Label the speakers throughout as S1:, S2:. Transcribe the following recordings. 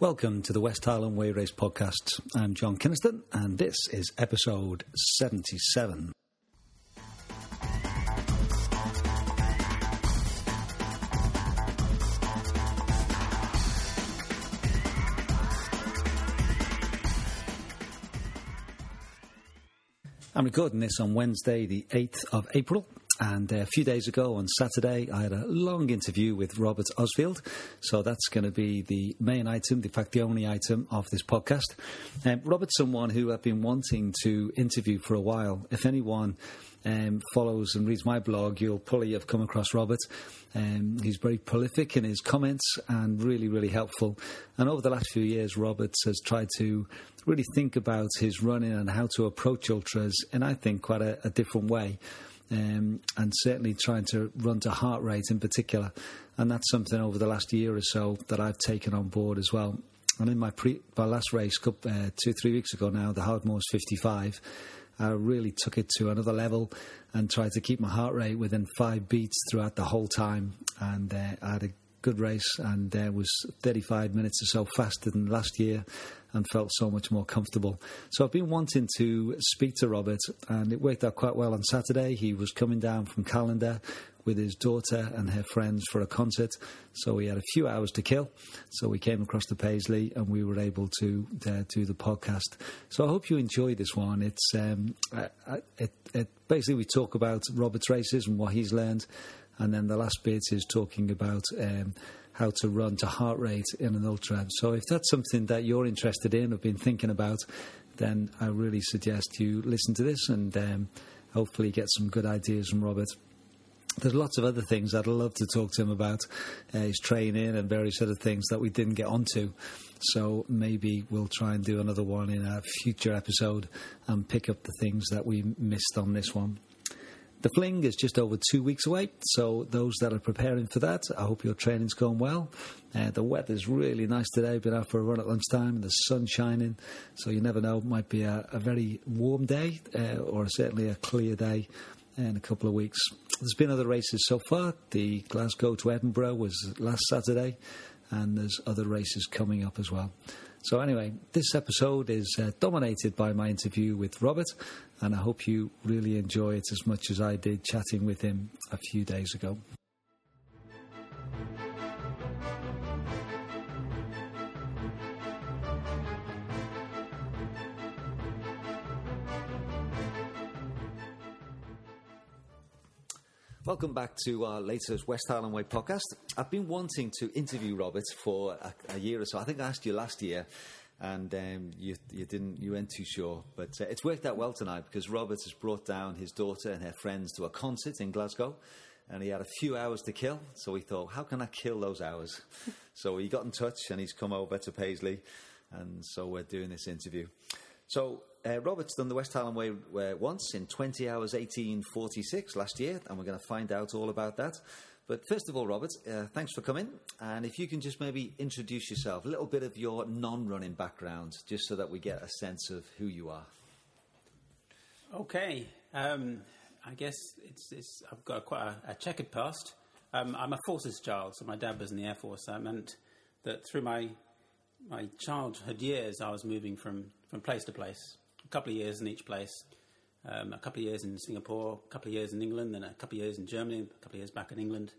S1: Welcome to the West Highland Way Race podcast. I'm John Kynaston, and this is episode 77. I'm recording this on Wednesday, the 8th of April, and a few days ago on Saturday, I had a long interview with Robert Osfield. So that's going to be the main item, in fact, the only item of this podcast. Um, Robert's someone who I've been wanting to interview for a while. If anyone um, follows and reads my blog, you'll probably have come across Robert. Um, he's very prolific in his comments and really, really helpful. And over the last few years, Robert has tried to really think about his running and how to approach ultras in, I think, quite a, a different way um, and certainly trying to run to heart rate in particular. And that's something over the last year or so that I've taken on board as well. And in my pre, my last race, uh, two three weeks ago now, the Hardmoors 55, I really took it to another level and tried to keep my heart rate within five beats throughout the whole time. And uh, I had a good race and uh, was 35 minutes or so faster than last year and felt so much more comfortable. So I've been wanting to speak to Robert, and it worked out quite well on Saturday. He was coming down from Callander with his daughter and her friends for a concert, so we had a few hours to kill. So we came across to Paisley, and we were able to uh, do the podcast. So I hope you enjoy this one. It's um, it, it, basically we talk about Robert's races and what he's learned, and then the last bit is talking about. Um, how to run to heart rate in an ultra. So if that's something that you're interested in or been thinking about, then I really suggest you listen to this and um, hopefully get some good ideas from Robert. There's lots of other things I'd love to talk to him about, uh, his training and various other things that we didn't get onto. So maybe we'll try and do another one in a future episode and pick up the things that we missed on this one. The fling is just over two weeks away, so those that are preparing for that, I hope your training's going well. Uh, the weather's really nice today. Been out for a run at lunchtime, and the sun's shining, so you never know. It might be a, a very warm day, uh, or certainly a clear day in a couple of weeks. There's been other races so far. The Glasgow to Edinburgh was last Saturday, and there's other races coming up as well. So, anyway, this episode is uh, dominated by my interview with Robert, and I hope you really enjoy it as much as I did chatting with him a few days ago. Welcome back to our latest West Highland Way podcast. I've been wanting to interview Robert for a, a year or so. I think I asked you last year, and um, you, you, didn't. You weren't too sure, but uh, it's worked out well tonight because Robert has brought down his daughter and her friends to a concert in Glasgow, and he had a few hours to kill. So he thought, how can I kill those hours? so he got in touch, and he's come over to Paisley, and so we're doing this interview. So uh, Robert's done the West Highland Way uh, once in 20 hours 1846 last year, and we're going to find out all about that. But first of all, Robert, uh, thanks for coming. And if you can just maybe introduce yourself, a little bit of your non running background, just so that we get a sense of who you are.
S2: Okay. Um, I guess it's, it's, I've got quite a, a checkered past. Um, I'm a forces child, so my dad was in the Air Force. That meant that through my my childhood years, I was moving from, from place to place, a couple of years in each place. Um, a couple of years in Singapore, a couple of years in England, then a couple of years in Germany, a couple of years back in England.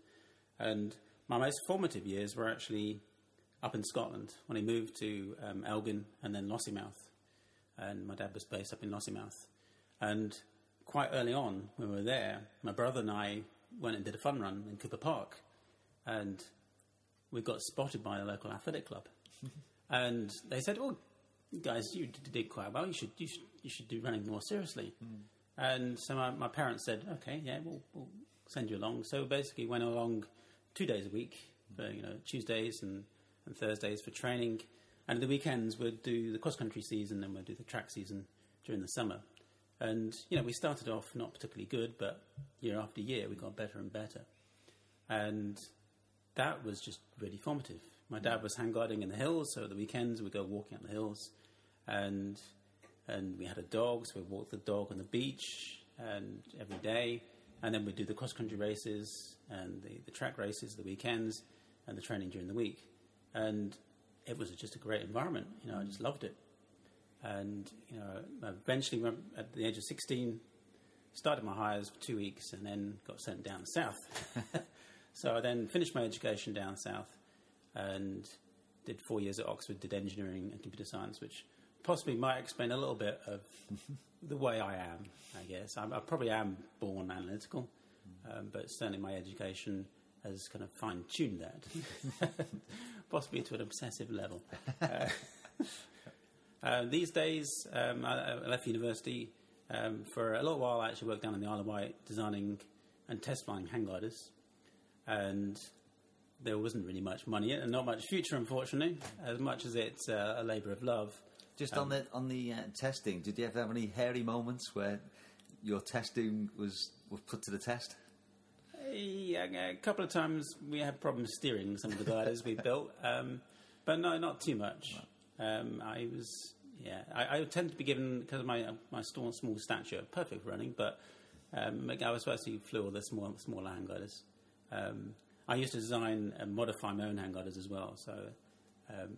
S2: And my most formative years were actually up in Scotland when I moved to um, Elgin and then Lossiemouth. And my dad was based up in Lossiemouth. And quite early on, when we were there, my brother and I went and did a fun run in Cooper Park. And we got spotted by the local athletic club. and they said, "Oh, guys, you did quite well. You should you should, you should do running more seriously." Mm. And so my, my, parents said, "Okay, yeah, we'll, we'll, send you along." So basically, went along two days a week, for, you know, Tuesdays and, and Thursdays for training, and the weekends we'd do the cross country season and we'd do the track season during the summer. And you know, we started off not particularly good, but year after year we got better and better, and that was just really formative. My dad was hang gliding in the hills, so the weekends we'd go walking up the hills, and and we had a dog, so we walked the dog on the beach and every day, and then we'd do the cross country races and the, the track races the weekends and the training during the week, and it was just a great environment. You know, I just loved it. And you know, eventually, at the age of sixteen, started my Highers for two weeks, and then got sent down south. so I then finished my education down south, and did four years at Oxford. Did engineering and computer science, which possibly might explain a little bit of the way I am. I guess I'm, I probably am born analytical, um, but certainly my education has kind of fine tuned that, possibly to an obsessive level. Uh, uh, these days, um, I, I left university um, for a little while. I actually worked down in the Isle of Wight designing and test flying hang gliders, and there wasn't really much money in it, and not much future, unfortunately, as much as it's uh, a labour of love.
S1: Just
S2: Um,
S1: on the on the uh, testing, did you ever have any hairy moments where your testing was was put to the test?
S2: Yeah, a couple of times we had problems steering some of the gliders we built, um, but no, not too much. Um, I was, yeah, I, I tend to be given because of my my small, small stature, perfect for running, but um, I was supposed to flew all the small smaller hang gliders. Um, I used to design and modify my own hang gliders as well, so um,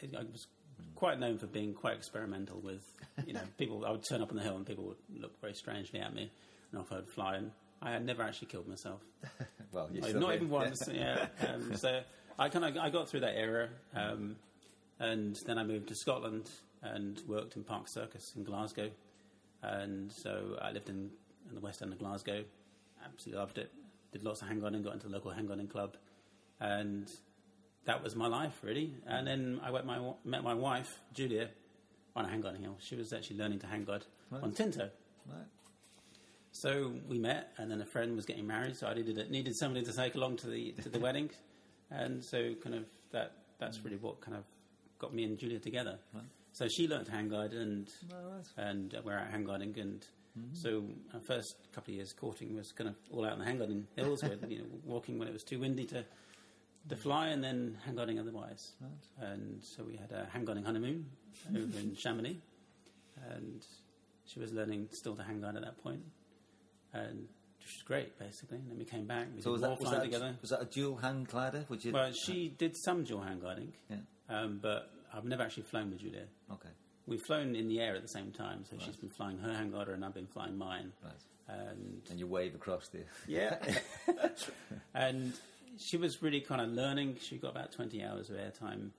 S2: it, I was quite known for being quite experimental with, you know, people. I would turn up on the hill and people would look very strangely at me, and off I'd fly. And I had never actually killed myself.
S1: Well, you
S2: Like, not even once. Yeah. Um, so I kind of I got through that era, um, and then I moved to Scotland and worked in Park Circus in Glasgow, and so I lived in, in the West End of Glasgow. Absolutely loved it. Did lots of hang gliding. Got into the local hang gliding club, and that was my life really. And then I went my, met my wife Julia on a hang gliding hill. She was actually learning to hang glide on Tinto.
S1: Right.
S2: So we met, and then a friend was getting married, so I needed needed somebody to take along to the to the wedding, and so kind of that that's really what kind of got me and Julia together. So she learned to hang glide, and and uh, we're out hang gliding, and so our first couple of years courting was kind of all out in the hang gliding hills, with you know walking when it was too windy to to fly, and then hang gliding otherwise. And so we had a hang gliding honeymoon over in Chamonix, and she was learning still to hang glide at that point and which was great, basically. And then we came back, we
S1: So was that was that,
S2: together.
S1: was that a dual hang glider? Would you?
S2: Well, she did some dual hang gliding,
S1: Yeah.
S2: um, but I've never actually flown with Julia.
S1: Okay.
S2: We've flown in the air at the same time, so she's been flying her hang glider and I've been flying mine.
S1: Right.
S2: And
S1: And you wave across the.
S2: yeah, and she was really kind of learning. She got about twenty hours of airtime.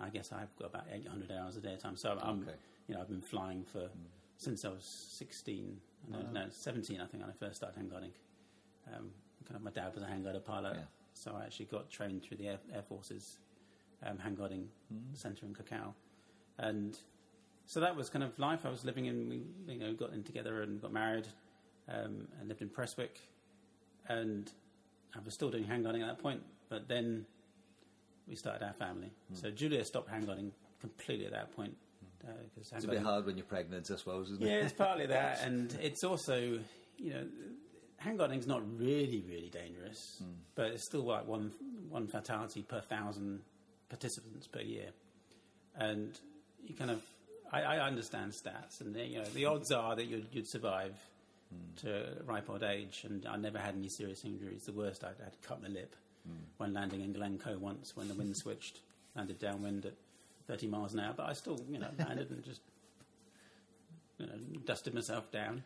S2: I guess I've got about eight hundred hours of airtime. So I'm,
S1: Okay.
S2: you know, I've been flying for since I was sixteen. No, no, seventeen. I think when I first started hang gliding. Um, kind of, my dad was a hang glider pilot,
S1: Yeah.
S2: so I actually got trained through the Air, Air Force's um, hang gliding centre in Cacao, and so that was kind of life I was living in. We, you know, got in together and got married, um, and lived in Prestwick, and I was still doing hang gliding at that point. But then we started our family. So Julia stopped hang gliding completely at that point. Uh,
S1: It's a bit hard when you're pregnant, I suppose, isn't
S2: yeah,
S1: it?
S2: it's partly that, and it's also, you know, hang gliding's not really, really dangerous, but it's still like one one fatality per thousand participants per year, and you kind of, I, I understand stats, and they, you know, the odds are that you'd, you'd survive to ripe old age, and I never had any serious injuries. The worst I had cut my lip when landing in Glencoe once when the wind switched, landed downwind at 30 miles an hour, but I still, you know, landed and just you know, dusted myself down.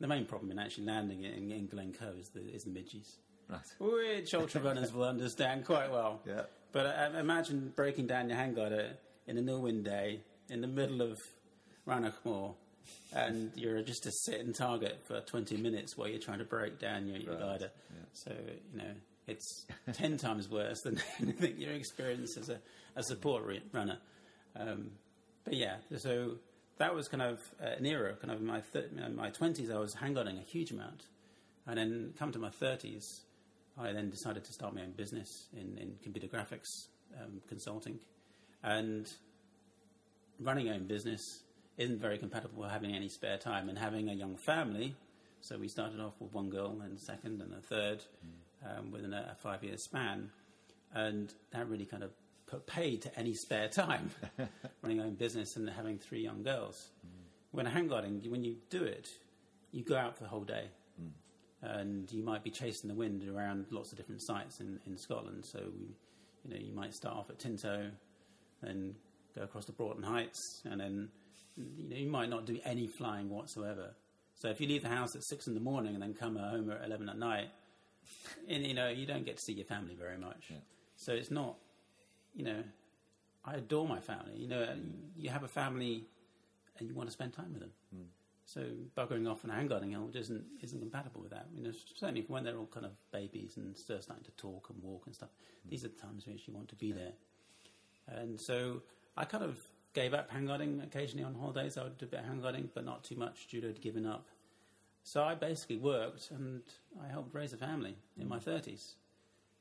S2: The main problem in actually landing it in, in Glencoe is the, is the midges,
S1: Right.
S2: which ultra runners will understand quite well.
S1: Yeah.
S2: But uh, imagine breaking down your hang glider in a no-wind day in the middle of Rannoch Moor, and you're just a sitting target for 20 minutes while you're trying to break down your, your
S1: Right,
S2: glider. So you know it's 10 times worse than anything you experience as a, a support re- runner. Um, but yeah, so that was kind of uh, an era. Kind of in my thir- you know, my twenties, I was hang gliding a huge amount, and then come to my thirties, I then decided to start my own business in, in computer graphics um, consulting, and running your own business isn't very compatible with having any spare time and having a young family. So we started off with one girl, and a second, and a third, um, within a, a five-year span, and that really kind of put paid to any spare time running your own business and having three young girls. When hang gliding, when you do it, you go out for the whole day, and you might be chasing the wind around lots of different sites in, in Scotland. So we, you know, you might start off at Tinto, then go across to Broughton Heights, and then you know you might not do any flying whatsoever. So if you leave the house at six in the morning and then come home at eleven at night, and you know you don't get to see your family very much.
S1: Yeah.
S2: So it's not, you know, I adore my family. You know, you have a family, and you want to spend time with them. Hmm. So buggering off on a hang gliding hill isn't isn't compatible with that. You know, certainly when they're all kind of babies and still starting to talk and walk and stuff, hmm. these are the times when you want to be there. And so I kind of gave up hang gliding occasionally on holidays. I would do a bit of hang gliding, but not too much. Judo had given up. So I basically worked and I helped raise a family in my 30s.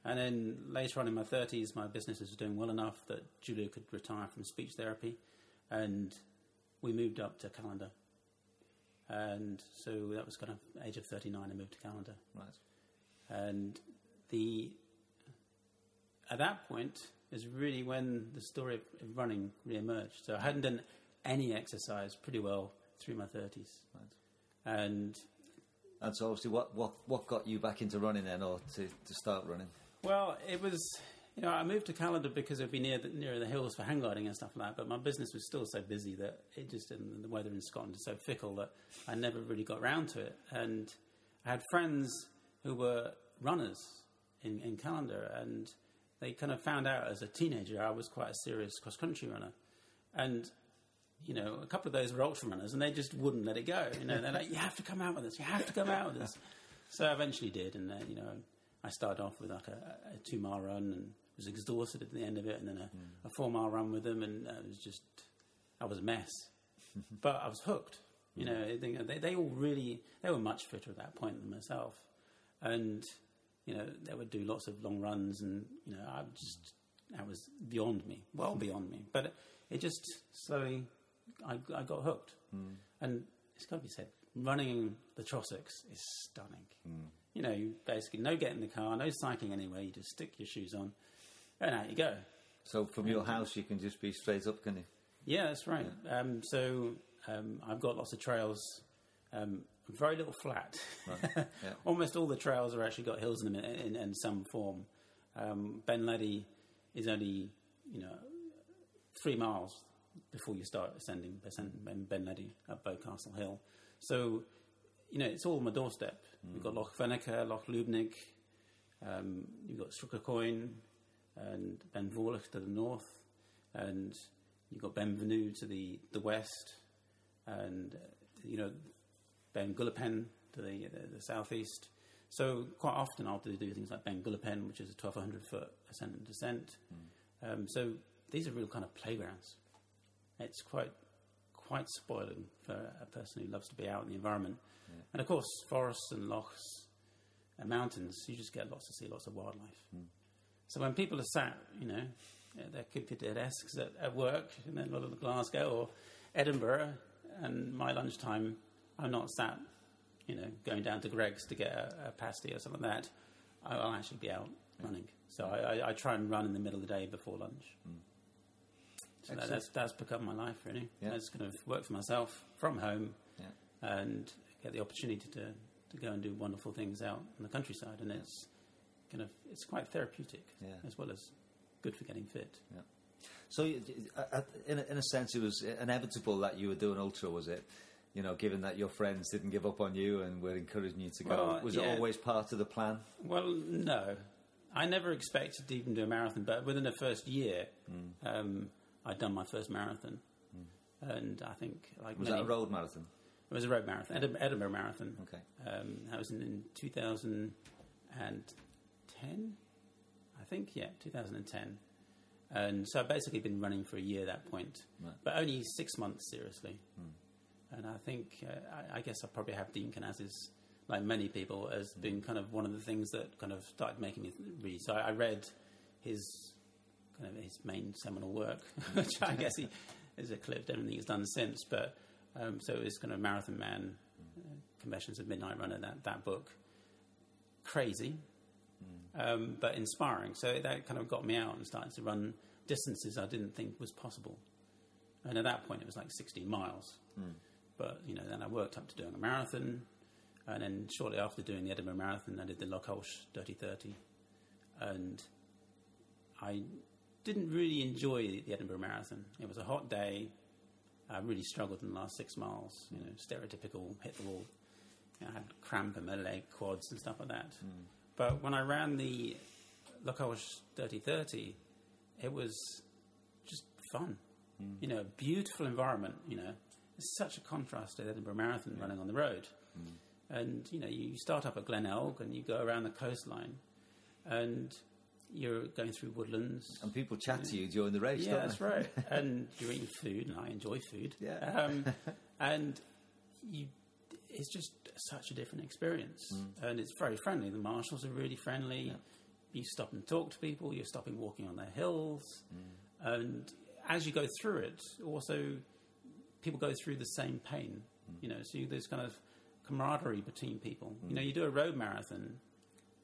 S2: And then later on in my 30s, my business was doing well enough that Julia could retire from speech therapy. And we moved up to Callander. And so that was kind of age of 39, I moved to Callander.
S1: Right.
S2: And the at that point is really when the story of running re-emerged. So I hadn't done any exercise pretty well through my 30s.
S1: Right.
S2: And
S1: And so, obviously, what, what, what got you back into running then, or to, to start running?
S2: Well, it was, you know, I moved to Callander because it would be near the, near the hills for hang gliding and stuff like that. But my business was still so busy that it just, and the weather in Scotland is so fickle that I never really got round to it. And I had friends who were runners in, in Callander, and they kind of found out as a teenager I was quite a serious cross country runner. And you know, a couple of those were ultra runners, and they just wouldn't let it go. You know, they're like, "You have to come out with us. You have to come out with us." So I eventually did, and uh, you know, I started off with like a, a two mile run, and was exhausted at the end of it, and then a, a four mile run with them, and uh, it was just, I was a mess, but I was hooked. You know, they, they all really, they were much fitter at that point than myself, and you know, they would do lots of long runs, and you know, I just, that was beyond me, well beyond me, but it just slowly I, I got hooked. And it's got to be said, running the Trossachs is stunning. You know, you basically no getting in the car, no cycling anywhere. You just stick your shoes on, and out you go.
S1: So, from your house, you can just be straight up, can you?
S2: Yeah, that's right. Um, so um, I've got lots of trails. Um, very little flat.
S1: Right, yeah.
S2: Almost all the trails are actually got hills in them in, in, in some form. Um, ben Ledi is only you know three miles before you start ascending Ben, ben Ledi up Bochastle Hill. So you know it's all on my doorstep. You've got Loch Venachar, Loch Lubnaig, um, you've got Stuc a' Chroin and Ben Vorlich to the north, and you've got Ben Venue to the, the west, and uh, you know Ben Gullipen to the, the, the southeast. So quite often I'll do, do things like Ben Gullipen, which is a 1200 foot ascent and descent. Hmm. Um, so these are real kind of playgrounds. It's quite quite spoiling for a person who loves to be out in the environment. And of course, forests and lochs and mountains, you just get lots to see, lots of wildlife. Hmm. So when people are sat, you know, at their computer desks at, at work in a lot of Glasgow or Edinburgh, and my lunchtime, I'm not sat, you know, going down to Greggs to get a, a pasty or something like that. I- I'll actually be out running. So I, I, I try and run in the middle of the day before lunch. So that, that's, that's become my life, really.
S1: Yeah.
S2: Just kind of work for myself from home
S1: Yeah.
S2: and get the opportunity to, to go and do wonderful things out in the countryside. And it's kind of it's quite therapeutic
S1: Yeah.
S2: as well as good for getting fit.
S1: So, uh, in a, in a sense, it was inevitable that you were doing ultra, was it? You know, given that your friends didn't give up on you and were encouraging you to go,
S2: Well,
S1: was
S2: yeah.
S1: it always part of the plan?
S2: Well, no. I never expected to even do a marathon, but within the first year, um, I'd done my first marathon. And I think, like
S1: Was
S2: many,
S1: that a road marathon?
S2: It was a road marathon, Edin- Edinburgh Marathon.
S1: Okay.
S2: Um, that was in, in 2010, I think. Yeah, 2010. And so I've basically been running for a year at that point,
S1: Right.
S2: but only six months seriously. And I think, uh, I, I guess I probably have Dean Karnazes, like many people, as being kind of one of the things that kind of started making me read. So I, I read his kind of his main seminal work, which I guess he is a clip everything he's done since. But um, so was kind of Marathon Man, uh, Confessions of Midnight Runner, that, that book. Crazy, um, but inspiring. So that kind of got me out and started to run distances I didn't think was possible. And at that point, it was like 16 miles. But you know, then I worked up to doing a marathon, and then shortly after doing the Edinburgh Marathon, I did the Lochalsh Dirty Thirty, and I didn't really enjoy the Edinburgh Marathon. It was a hot day. I really struggled in the last six miles. You know, stereotypical hit the wall. You know, I had cramp in my leg, quads, and stuff like that. Hmm. But when I ran the Lochalsh 3030, it was just fun. Hmm. You know, beautiful environment. You know, it's such a contrast to the Edinburgh Marathon running on the road. And you know, you start up at Glenelg and you go around the coastline, and you're going through woodlands.
S1: And people chat to you during the race,
S2: Yeah, that's
S1: they?
S2: right. and you're eating food, and I enjoy food.
S1: Yeah.
S2: Um, and you, it's just such a different experience,
S1: Mm.
S2: and it's very friendly. The marshals are really friendly. You stop and talk to people. You're stopping walking on their hills,
S1: Mm.
S2: and as you go through it, also people go through the same pain.
S1: Mm.
S2: You know, so you, there's kind of camaraderie between people. You
S1: Mm.
S2: know, you do a road marathon,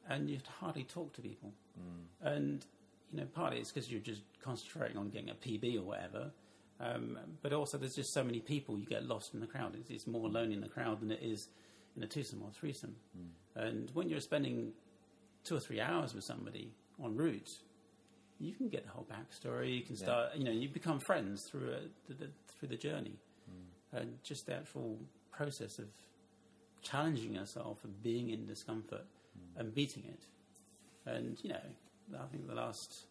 S2: and you hardly talk to people,
S1: Mm.
S2: and you know, partly it's because you're just concentrating on getting a PB or whatever. Um, but also, there's just so many people, you get lost in the crowd. It's, it's more lonely in the crowd than it is in a twosome or threesome. And when you're spending two or three hours with somebody en route, you can get the whole backstory. You can start, you know, you become friends through uh, the, the, through the journey, and just the actual process of challenging yourself and being in discomfort hmm. and beating it. And you know, I think the last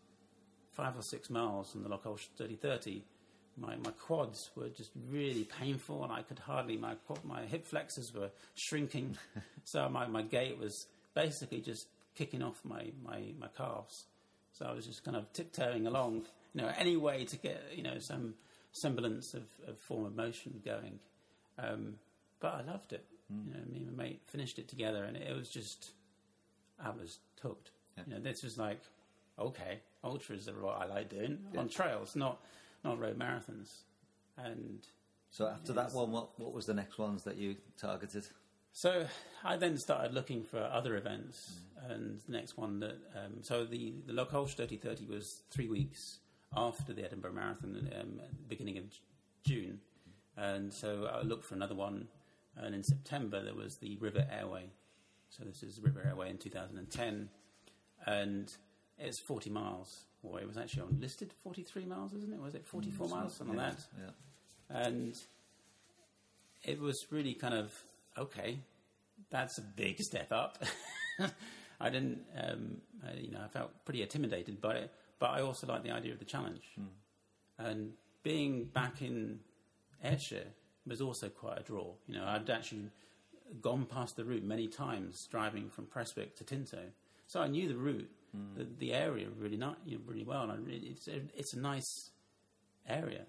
S2: five or six miles from the Coche 3030, my, my quads were just really painful, and I could hardly my my hip flexors were shrinking, so my, my gait was basically just kicking off my, my, my calves. So I was just kind of tiptoeing along, you know, any way to get you know some semblance of, of form of motion going. Um, but I loved it. You know, me and my mate finished it together, and it was just I was hooked. You know, this was like, okay, ultras are what I like doing on trails, not not road marathons. And
S1: So after that one, what, what was the next ones that you targeted?
S2: So I then started looking for other events, and the next one that um, so the the Coche 3030 was three weeks after the Edinburgh Marathon, um, at the beginning of June, and so I looked for another one, and in September there was the River Ayr Way. So this is River Ayr Way in 2010, and it's 40 miles. Or it was actually on listed 43 miles, isn't it? Was it 44 miles, something like that?
S1: Yeah.
S2: and it was really kind of okay. That's a big step up. I didn't, um, I, you know, I felt pretty intimidated by it, but I also liked the idea of the challenge. And being back in Ayrshire was also quite a draw. You know, I'd actually gone past the route many times driving from Prestwick to Tinto, so I knew the route, the, the area really not you know, really well. And really, it's a, it's a nice area.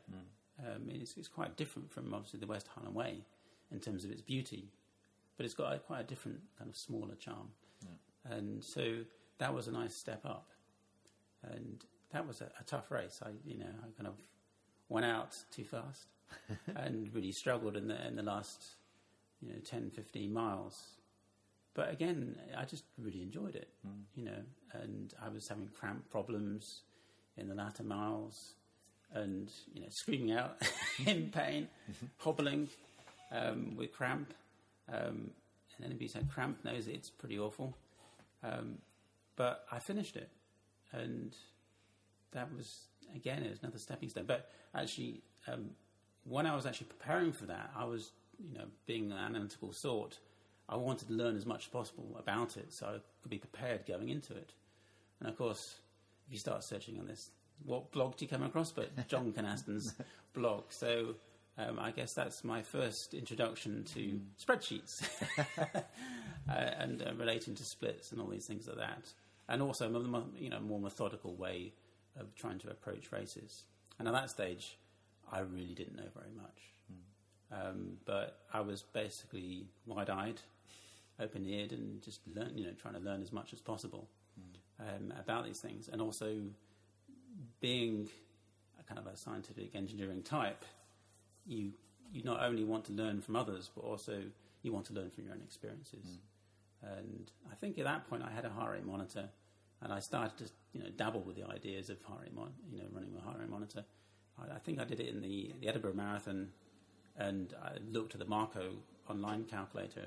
S2: Um, it's, it's quite different from obviously the West Highland Way in terms of its beauty, but it's got a, quite a different kind of smaller charm. And so that was a nice step up, and that was a, a tough race. I you know I kind of went out too fast and really struggled in the in the last you know 10, 15 miles. But again, I just really enjoyed it, hmm. you know, and I was having cramp problems in the latter miles and, you know, screaming out in pain, mm-hmm. hobbling um, with cramp. Um, and anybody who's had cramp knows it's pretty awful. Um, but I finished it, and that was, again, it was another stepping stone. But actually, um, when I was actually preparing for that, I was, you know, being an analytical sort, I wanted to learn as much as possible about it so I could be prepared going into it. And of course, if you start searching on this, what blog do you come across? But John Kynaston's blog. So um, I guess that's my first introduction to spreadsheets uh, and uh, relating to splits and all these things like that. And also, a you know, more methodical way of trying to approach races. And at that stage, I really didn't know very much. Um, but I was basically wide-eyed, open-eared, and just learn, you know, trying to learn as much as possible um, about these things, and also being a kind of a scientific engineering type, you you not only want to learn from others, but also you want to learn from your own experiences. Mm. And I think at that point, I had a heart rate monitor, and I started to you know dabble with the ideas of heart rate, mon- you know, running a heart rate monitor. I, I think I did it in the, the Edinburgh Marathon, and I looked at the Marco online calculator,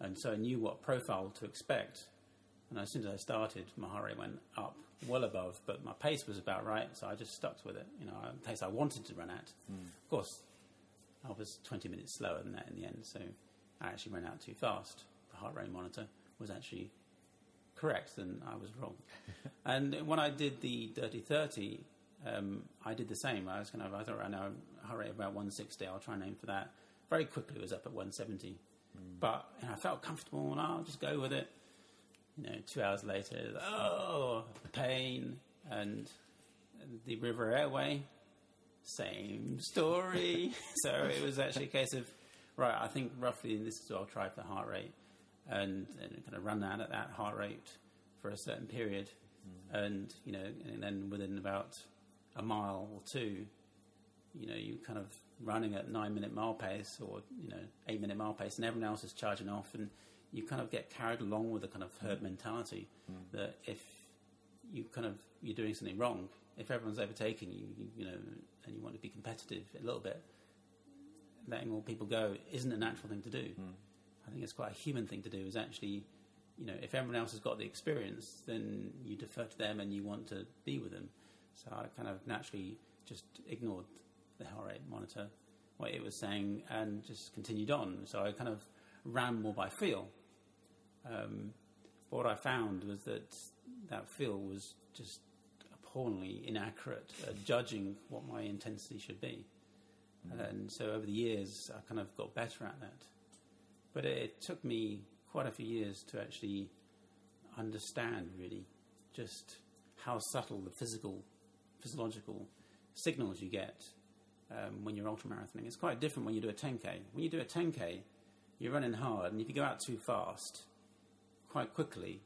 S2: and so I knew what profile to expect. And as soon as I started, my heart rate went up well above, but my pace was about right, so I just stuck with it. You know, a pace I wanted to run at. Mm. Of course, I was 20 minutes slower than that in the end, so I actually ran out too fast. The heart rate monitor was actually correct, and I was wrong. and when I did the Dirty 30, um, I did the same. I was kind of, I thought I know heart rate about 160. I'll try and aim for that. Very quickly, it was up at 170. But you I felt comfortable, and I'll just go with it. You know, two hours later, oh, pain, and the River Ayr Way, same story. so it was actually a case of, right, I think roughly in this is what I'll try for heart rate, and, and kind of run that at that heart rate for a certain period, hmm. and you know, and then within about a mile or two, you know, you kind of running at nine minute mile pace or you know eight minute mile pace, and everyone else is charging off, and you kind of get carried along with the kind of herd hmm. mentality hmm. that if you kind of you're doing something wrong, if everyone's overtaking you, you, you know, and you want to be competitive a little bit, letting all people go isn't a natural thing to do. I think it's quite a human thing to do. Is actually, you know, if everyone else has got the experience, then you defer to them and you want to be with them. So I kind of naturally just ignored the heart rate monitor, what it was saying, and just continued on. So I kind of ran more by feel. Um, but what I found was that that feel was just appallingly inaccurate at judging what my intensity should be. And so over the years, I kind of got better at that. But it, it took me quite a few years to actually understand, really, just how subtle the physical, physiological signals you get um, when you're ultramarathoning. It's quite different when you do a 10k. When you do a 10k, you're running hard, and if you go out too fast, quite quickly,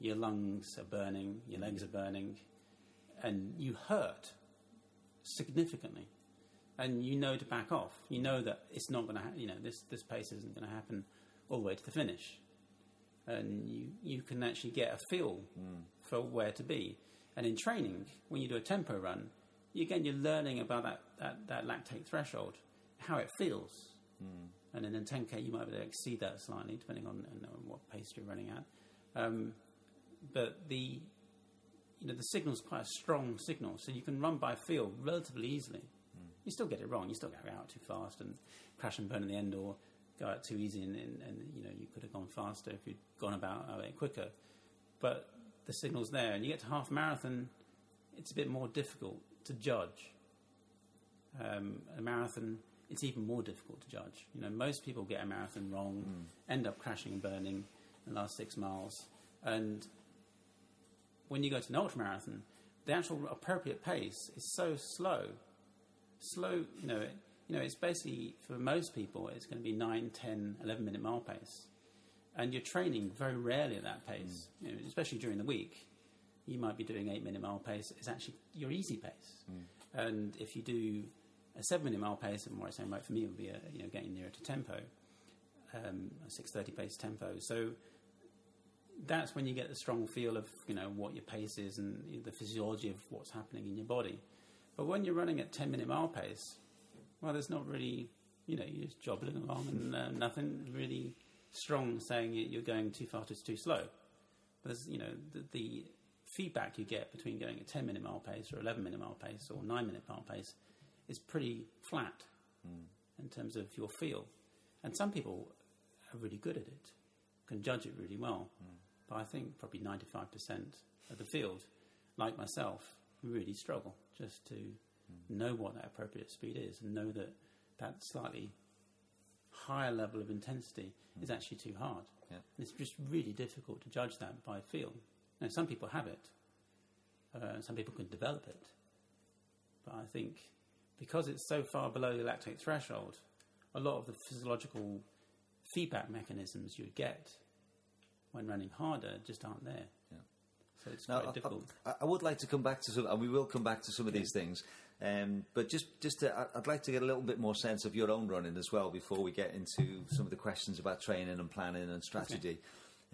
S2: your lungs are burning, your legs are burning, and you hurt significantly. And you know to back off. You know that it's not going to, ha- you know, this this pace isn't going to happen all the way to the finish. And you you can actually get a feel for where to be. And in training, when you do a tempo run, you, again you're learning about that, that, that lactate threshold, how it feels. And then in 10k, you might be able to exceed that slightly, depending on, on what pace you're running at. Um, but the you know the signal's quite a strong signal, so you can run by feel relatively easily. You still get it wrong. You still go out too fast and crash and burn in the end, or go out too easy, and, and, and you know you could have gone faster if you'd gone about a bit quicker. But the signal's there, and you get to half marathon, it's a bit more difficult to judge. Um, a marathon, it's even more difficult to judge. You know, most people get a marathon wrong, end up crashing and burning in the last six miles, and when you go to an ultra marathon, the actual appropriate pace is so slow. Slow, you know, it, you know, it's basically for most people, it's going to be 9, 10, 11 minute mile pace, and you're training very rarely at that pace, you know, especially during the week. You might be doing eight minute mile pace. It's actually your easy pace, and if you do a seven minute mile pace, and I'm saying right for me it would be a, you know getting nearer to tempo, um, a six thirty pace tempo. So that's when you get the strong feel of you know what your pace is and the physiology of what's happening in your body. But when you're running at 10 minute mile pace, well, there's not really, you know, you're just jobbing along and uh, nothing really strong saying you- you're going too fast, it's too slow. But there's, you know, the, the feedback you get between going at 10 minute mile pace or 11 minute mile pace or 9 minute mile pace is pretty flat in terms of your feel. And some people are really good at it, can judge it really well. But I think probably 95% of the field, like myself, really struggle just to know what that appropriate speed is and know that that slightly higher level of intensity is actually too hard.
S1: Yeah.
S2: And it's just really difficult to judge that by feel. Now, some people have it, uh, some people can develop it. But I think because it's so far below the lactate threshold, a lot of the physiological feedback mechanisms you would get when running harder just aren't there.
S1: Yeah.
S2: So it's
S1: Now,
S2: quite
S1: I-
S2: difficult.
S1: I, I would like to come back to some, and we will come back to some of these things. Um, but just, just to, I'd like to get a little bit more sense of your own running as well before we get into some of the questions about training and planning and strategy.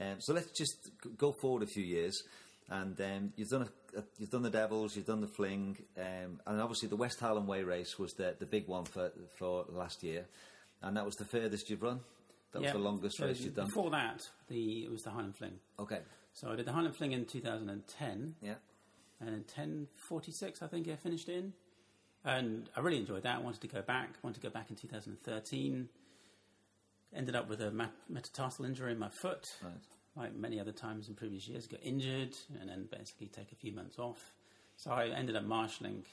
S1: Um, so let's just go forward a few years, and um, you've done a, a, you've done the Devils, you've done the Fling, um, and obviously the West Highland Way race was the the big one for for last year, and that was the furthest you've run. That
S2: Yeah.
S1: was the longest
S2: So
S1: race you've done.
S2: Before that, the it was the Highland Fling.
S1: Okay.
S2: So I did the Highland Fling in 2010,
S1: Yeah.
S2: and in 1046, I think I finished in. And I really enjoyed that. I wanted to go back. wanted to go back in 2013. Ended up with a metatarsal injury in my foot,
S1: Right.
S2: like many other times in previous years. Got injured and then basically take a few months off. So I ended up marshalling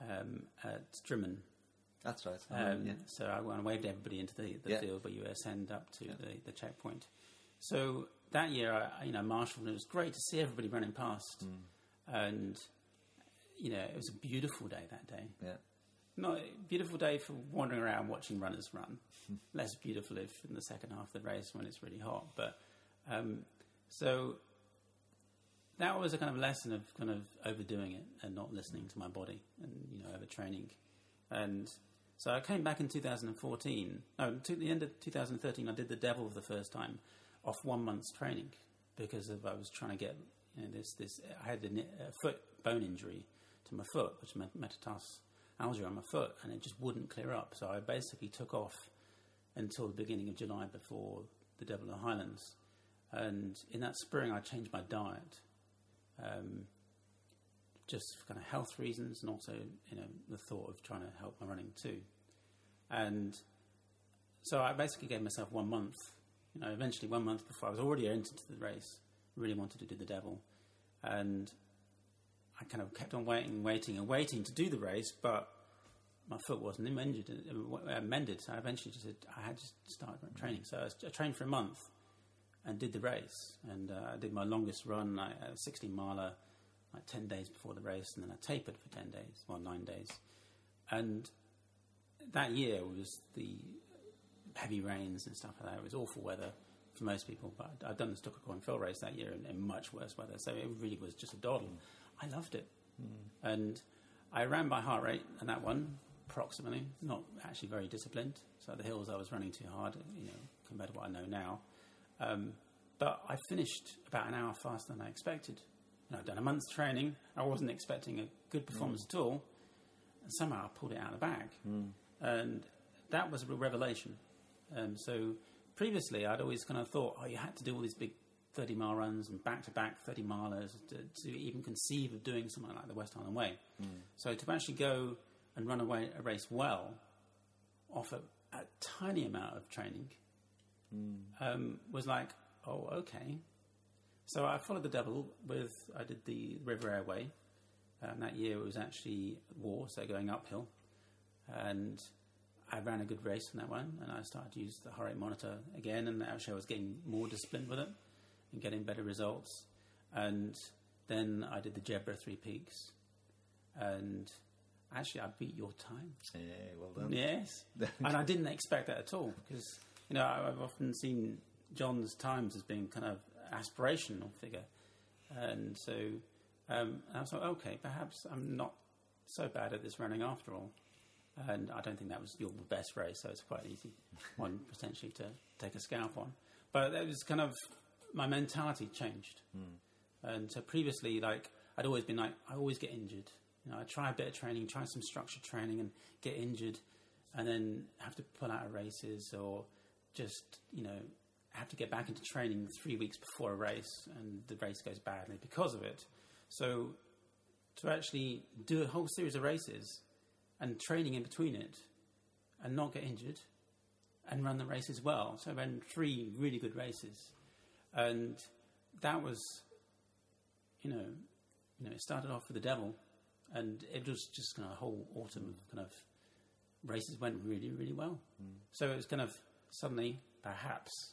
S2: um, at Drymen.
S1: That's right.
S2: Um,
S1: yeah.
S2: So I, I waved everybody into the, the
S1: Yeah.
S2: field where you ascend up to the, the checkpoint. So that year, I, you know, Marshall, it was great to see everybody running past.
S1: Hmm.
S2: And, you know, it was a beautiful day that day.
S1: Yeah.
S2: Not a beautiful day for wandering around watching runners run. Less beautiful if in the second half of the race when it's really hot. But um, so that was a kind of lesson of kind of overdoing it and not listening to my body and you know overtraining. And so I came back in 2014. No, to the end of 2013, I did the Devil for the first time off one month's training because of I was trying to get you know, this this I had a, foot bone injury to my foot, which met- metatarsalgia on my foot, and it just wouldn't clear up. So I basically took off until the beginning of July before the Devil of the Highlands. And in that spring, I changed my diet, um, just for kind of health reasons, and also you know the thought of trying to help my running too. And so I basically gave myself one month. You know, eventually one month before I was already entered into the race, really wanted to do the Devil, and I kind of kept on waiting, waiting, and waiting to do the race, but my foot wasn't mended, uh, mended. So I eventually just said I had to start training. So I, trained for a month and did the race. And uh, I did my longest run, a 16 miler, like 10 days before the race, and then I tapered for 10 days, well, nine days. And that year was the heavy rains and stuff like that. It was awful weather for most people, but I'd done the Stuc a' Chroin Phil race that year in, in much worse weather, so it really was just a doddle. I loved it. Hmm. And I ran by heart rate and that one, approximately, not actually very disciplined. So the hills I was running too hard, you know, compared to what I know now. Um, but I finished about an hour faster than I expected. You know, I'd done a month's training. I wasn't expecting a good performance hmm. at all. And somehow I pulled it out of the bag. Hmm. And that was a revelation. Um, so previously, I'd always kind of thought, oh, you had to do all these big 30 mile runs and back to back 30 milers to, to even conceive of doing something like the West Highland Way. So to actually go and run away a race well off a, a tiny amount of training um, was like, oh, okay. So I followed the devil with, I did the River Ayr Way. Um, that year it was actually war, so going uphill. And I ran a good race in that one, and I started to use the heart rate monitor again, and actually I was getting more disciplined with it and getting better results. And then I did the Jedburgh Three Peaks, and actually I beat your time.
S1: Yeah, well done.
S2: Yes, and I didn't expect that at all because you know I've often seen John's times as being kind of aspirational figure, and so um, I was like, okay, perhaps I'm not so bad at this running after all. And I don't think that was your best race, so it's quite an easy one potentially to take a scalp on. But it was kind of my mentality changed, hmm. and so previously, like I'd always been like, I always get injured. You know, I try a bit of training, try some structured training, and get injured, and then have to pull out of races, or just you know have to get back into training three weeks before a race, and the race goes badly because of it. So to actually do a whole series of races and training in between it, and not get injured, and run the races well. So I ran three really good races, and that was, you know, you know, it started off with the devil, and it was just kind of a whole autumn of kind of races went really, really well. So it was kind of suddenly, perhaps,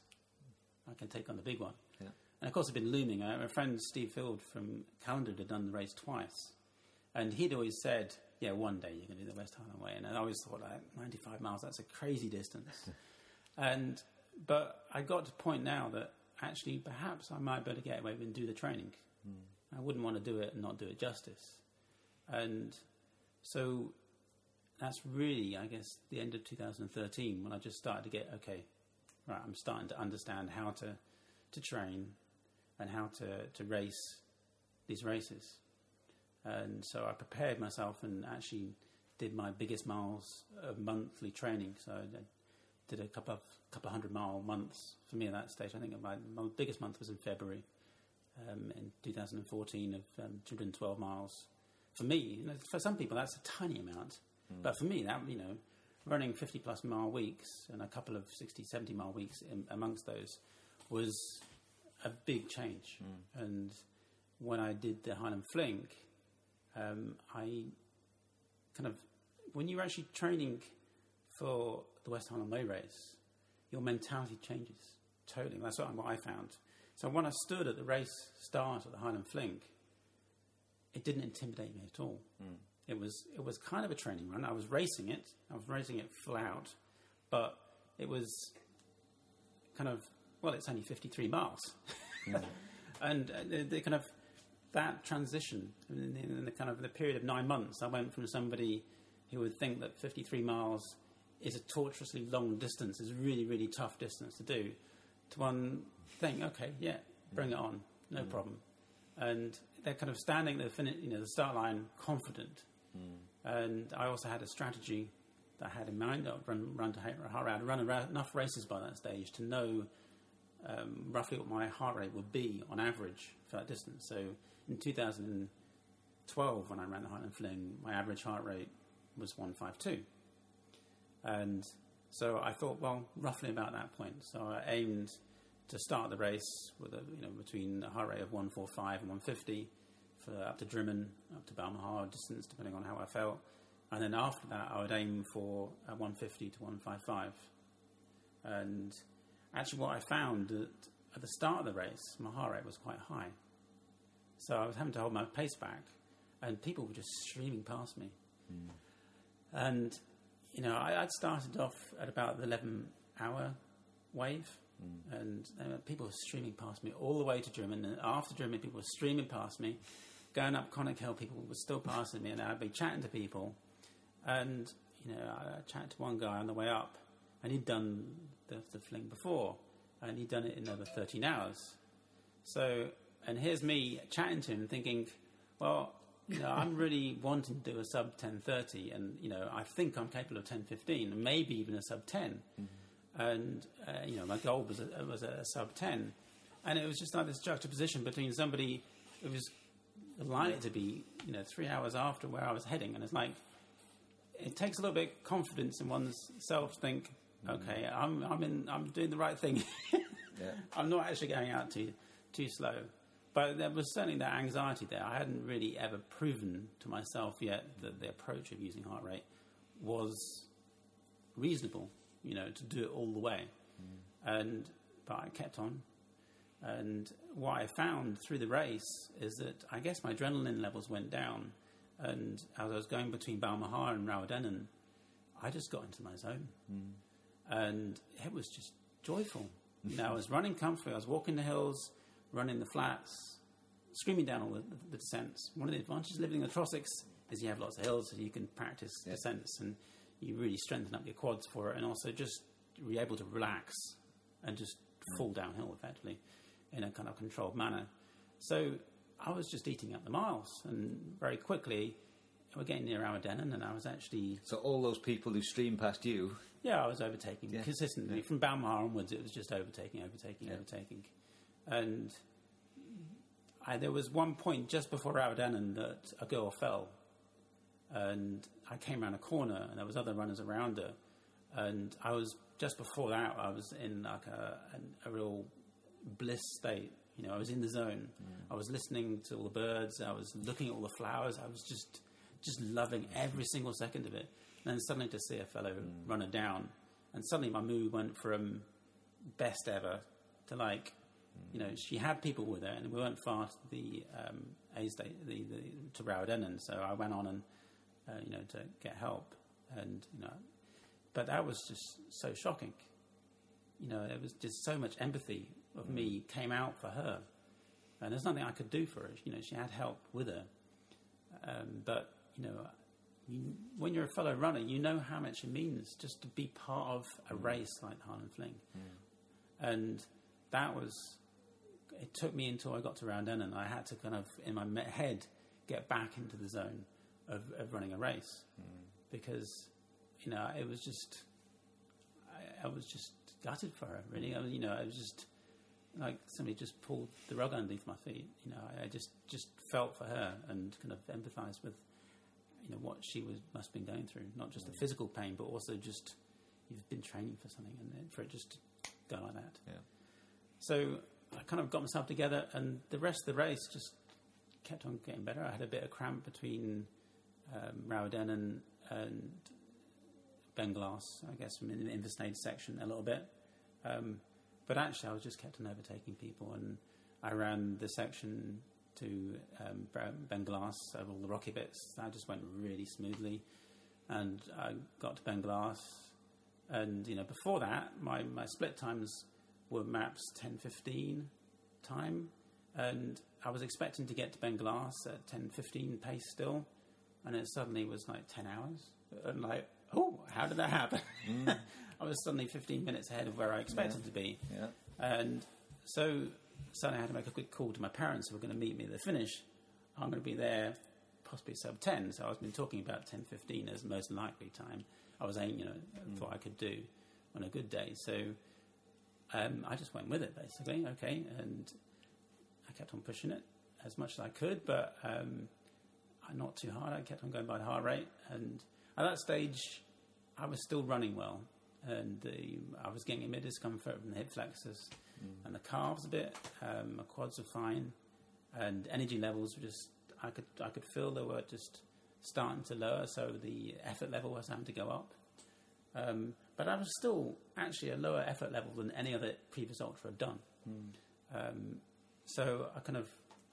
S2: I can take on the big one.
S1: Yeah.
S2: And of course, I've been looming. Uh, my friend Steve Field from Callander had done the race twice, and he'd always said, "Yeah, one day you're going to do the West Highland Way." And I always thought, like, 95 miles—that's a crazy distance. and but I got to the point now that actually, perhaps I might better get away and do the training. Hmm. I wouldn't want to do it and not do it justice. And so that's really, I guess, the end of 2013 when I just started to get okay. Right, I'm starting to understand how to to train and how to to race these races. And so I prepared myself and actually did my biggest miles of monthly training. So I did a couple of couple hundred mile months for me at that stage. I think my, my biggest month was in February um, in 2014 of um, 212 miles. For me, you know, for some people that's a tiny amount, but for me that you know, running 50 plus mile weeks and a couple of 60, 70 mile weeks in, amongst those was a big change. And when I did the Highland Fling, um, I kind of when you're actually training for the West Highland Way race, your mentality changes totally. That's what, what I found. So when I stood at the race start at the Highland Fling, it didn't intimidate me at all. It was it was kind of a training run. I was racing it. I was racing it full out, but it was kind of well, it's only 53 miles, and uh, the, the kind of that transition in the, in the kind of the period of nine months, I went from somebody who would think that 53 miles is a tortuously long distance, is a really really tough distance to do, to one thing, okay, yeah, bring it on, no problem, and they're kind of standing at the fini- you know the start line confident, and I also had a strategy that I had in mind. I'd run run to heart rate, I'd run around enough races by that stage to know um, roughly what my heart rate would be on average for that distance. So in 2012, when I ran the Highland Fling, my average heart rate was 152. And so I thought, well, roughly about that point. So I aimed to start the race with a, you know, between a heart rate of 145 and 150 for up to Drymen, up to Balmaha distance, depending on how I felt. And then after that, I would aim for 150 to 155. And actually, what I found that at the start of the race, my heart rate was quite high. So I was having to hold my pace back, and people were just streaming past me. And, you know, I, I'd started off at about the 11 hour wave, and uh, people were streaming past me all the way to Drymen. And after Drymen, people were streaming past me. Going up Conic Hill, people were still passing me, and I'd be chatting to people. And, you know, I, I chatted to one guy on the way up, and he'd done the, the fling before, and he'd done it in over 13 hours. So, and here's me chatting to him, thinking, well, you know, I'm really wanting to do a sub 1030, and you know, I think I'm capable of 1015, and maybe even a sub 10. And uh, you know, my goal was a, was a sub 10, and it was just like this juxtaposition between somebody who was likely to be, you know, three hours after where I was heading, and it's like it takes a little bit of confidence in one's self to think, okay, I'm I'm in, I'm doing the right thing.
S1: Yeah.
S2: I'm not actually going out too too slow. But there was certainly that anxiety there. I hadn't really ever proven to myself yet that the approach of using heart rate was reasonable, you know, to do it all the way. Mm. And but I kept on. And what I found through the race is that I guess my adrenaline levels went down. And as I was going between Balmaha and Rowardennan, I just got into my zone. Mm. And it was just joyful. You know, I was running comfortably. I was walking the hills, running the flats, screaming down all the, the descents. One of the advantages of living in the Trossachs is you have lots of hills, so you can practice descents, and you really strengthen up your quads for it, and also just you're able to relax and just mm. fall downhill effectively in a kind of controlled manner. So I was just eating up the miles, and very quickly we're getting near Rowardennan, and I was actually
S1: So all those people who stream past you,
S2: yeah, I was overtaking
S1: Yeah.
S2: consistently from Balmaha onwards. It was just overtaking, overtaking,
S1: Yeah.
S2: overtaking, and I, there was one point just before Rowardennan that a girl fell, and I came around a corner, and there was other runners around her, and I was just before that. I was in like a, a, a real bliss state. You know, I was in the zone. Mm. I was listening to all the birds. I was looking at all the flowers. I was just just loving every single second of it. And then suddenly to see a fellow mm. runner down, and suddenly my mood went from best ever to like, you know, she had people with her, and we weren't far to the um, A state, the, the to Rowardennan, so I went on and uh, you know to get help, and you know, but that was just so shocking. You know, there was just so much empathy of me came out for her, and there's nothing I could do for her. You know, she had help with her, um, but you know, you, when you're a fellow runner, you know how much it means just to be part of a race like Highland Fling, and that was. It took me until I got to Rowardennan, and I had to kind of in my head get back into the zone of, of running a race mm. because you know it was just I, I was just gutted for her. Really, I was, you know, I was just like somebody just pulled the rug underneath my feet. You know, I, I just just felt for her and kind of empathised with you know what she was must have been going through, not just the mm. physical pain, but also just you've been training for something and then for it just to go like that.
S1: Yeah.
S2: So I kind of got myself together, and the rest of the race just kept on getting better. I had a bit of cramp between um, Rowardennan and, and Beinglas, I guess, from in the Inversnaid section a little bit. Um, but actually, I was just kept on overtaking people, and I ran the section to um, Beinglas over all the rocky bits. That just went really smoothly, and I got to Beinglas. and you know before that, my, my split times were maps 10:15 time, and I was expecting to get to Beinglas at 10:15 pace still, and it suddenly was like 10 hours, and like oh, how did that happen? Mm. I was suddenly 15 minutes ahead of where I expected to be.
S1: Yeah.
S2: And so suddenly I had to make a quick call to my parents who were going to meet me at the finish. I'm going to be there possibly sub 10. So I've been talking about 10.15 as most likely time. I was aiming, you know, mm. thought I could do on a good day. So um, I just went with it basically. Okay. And I kept on pushing it as much as I could, but um, not too hard. I kept on going by the heart rate. And at that stage, I was still running well and the, I was getting a bit of discomfort from the hip flexors and the calves a bit. Um, my quads were fine, and energy levels were just I could I could feel they were just starting to lower, so the effort level was having to go up. Um, but I was still actually a lower effort level than any other previous ultra had done. Um, so I kind of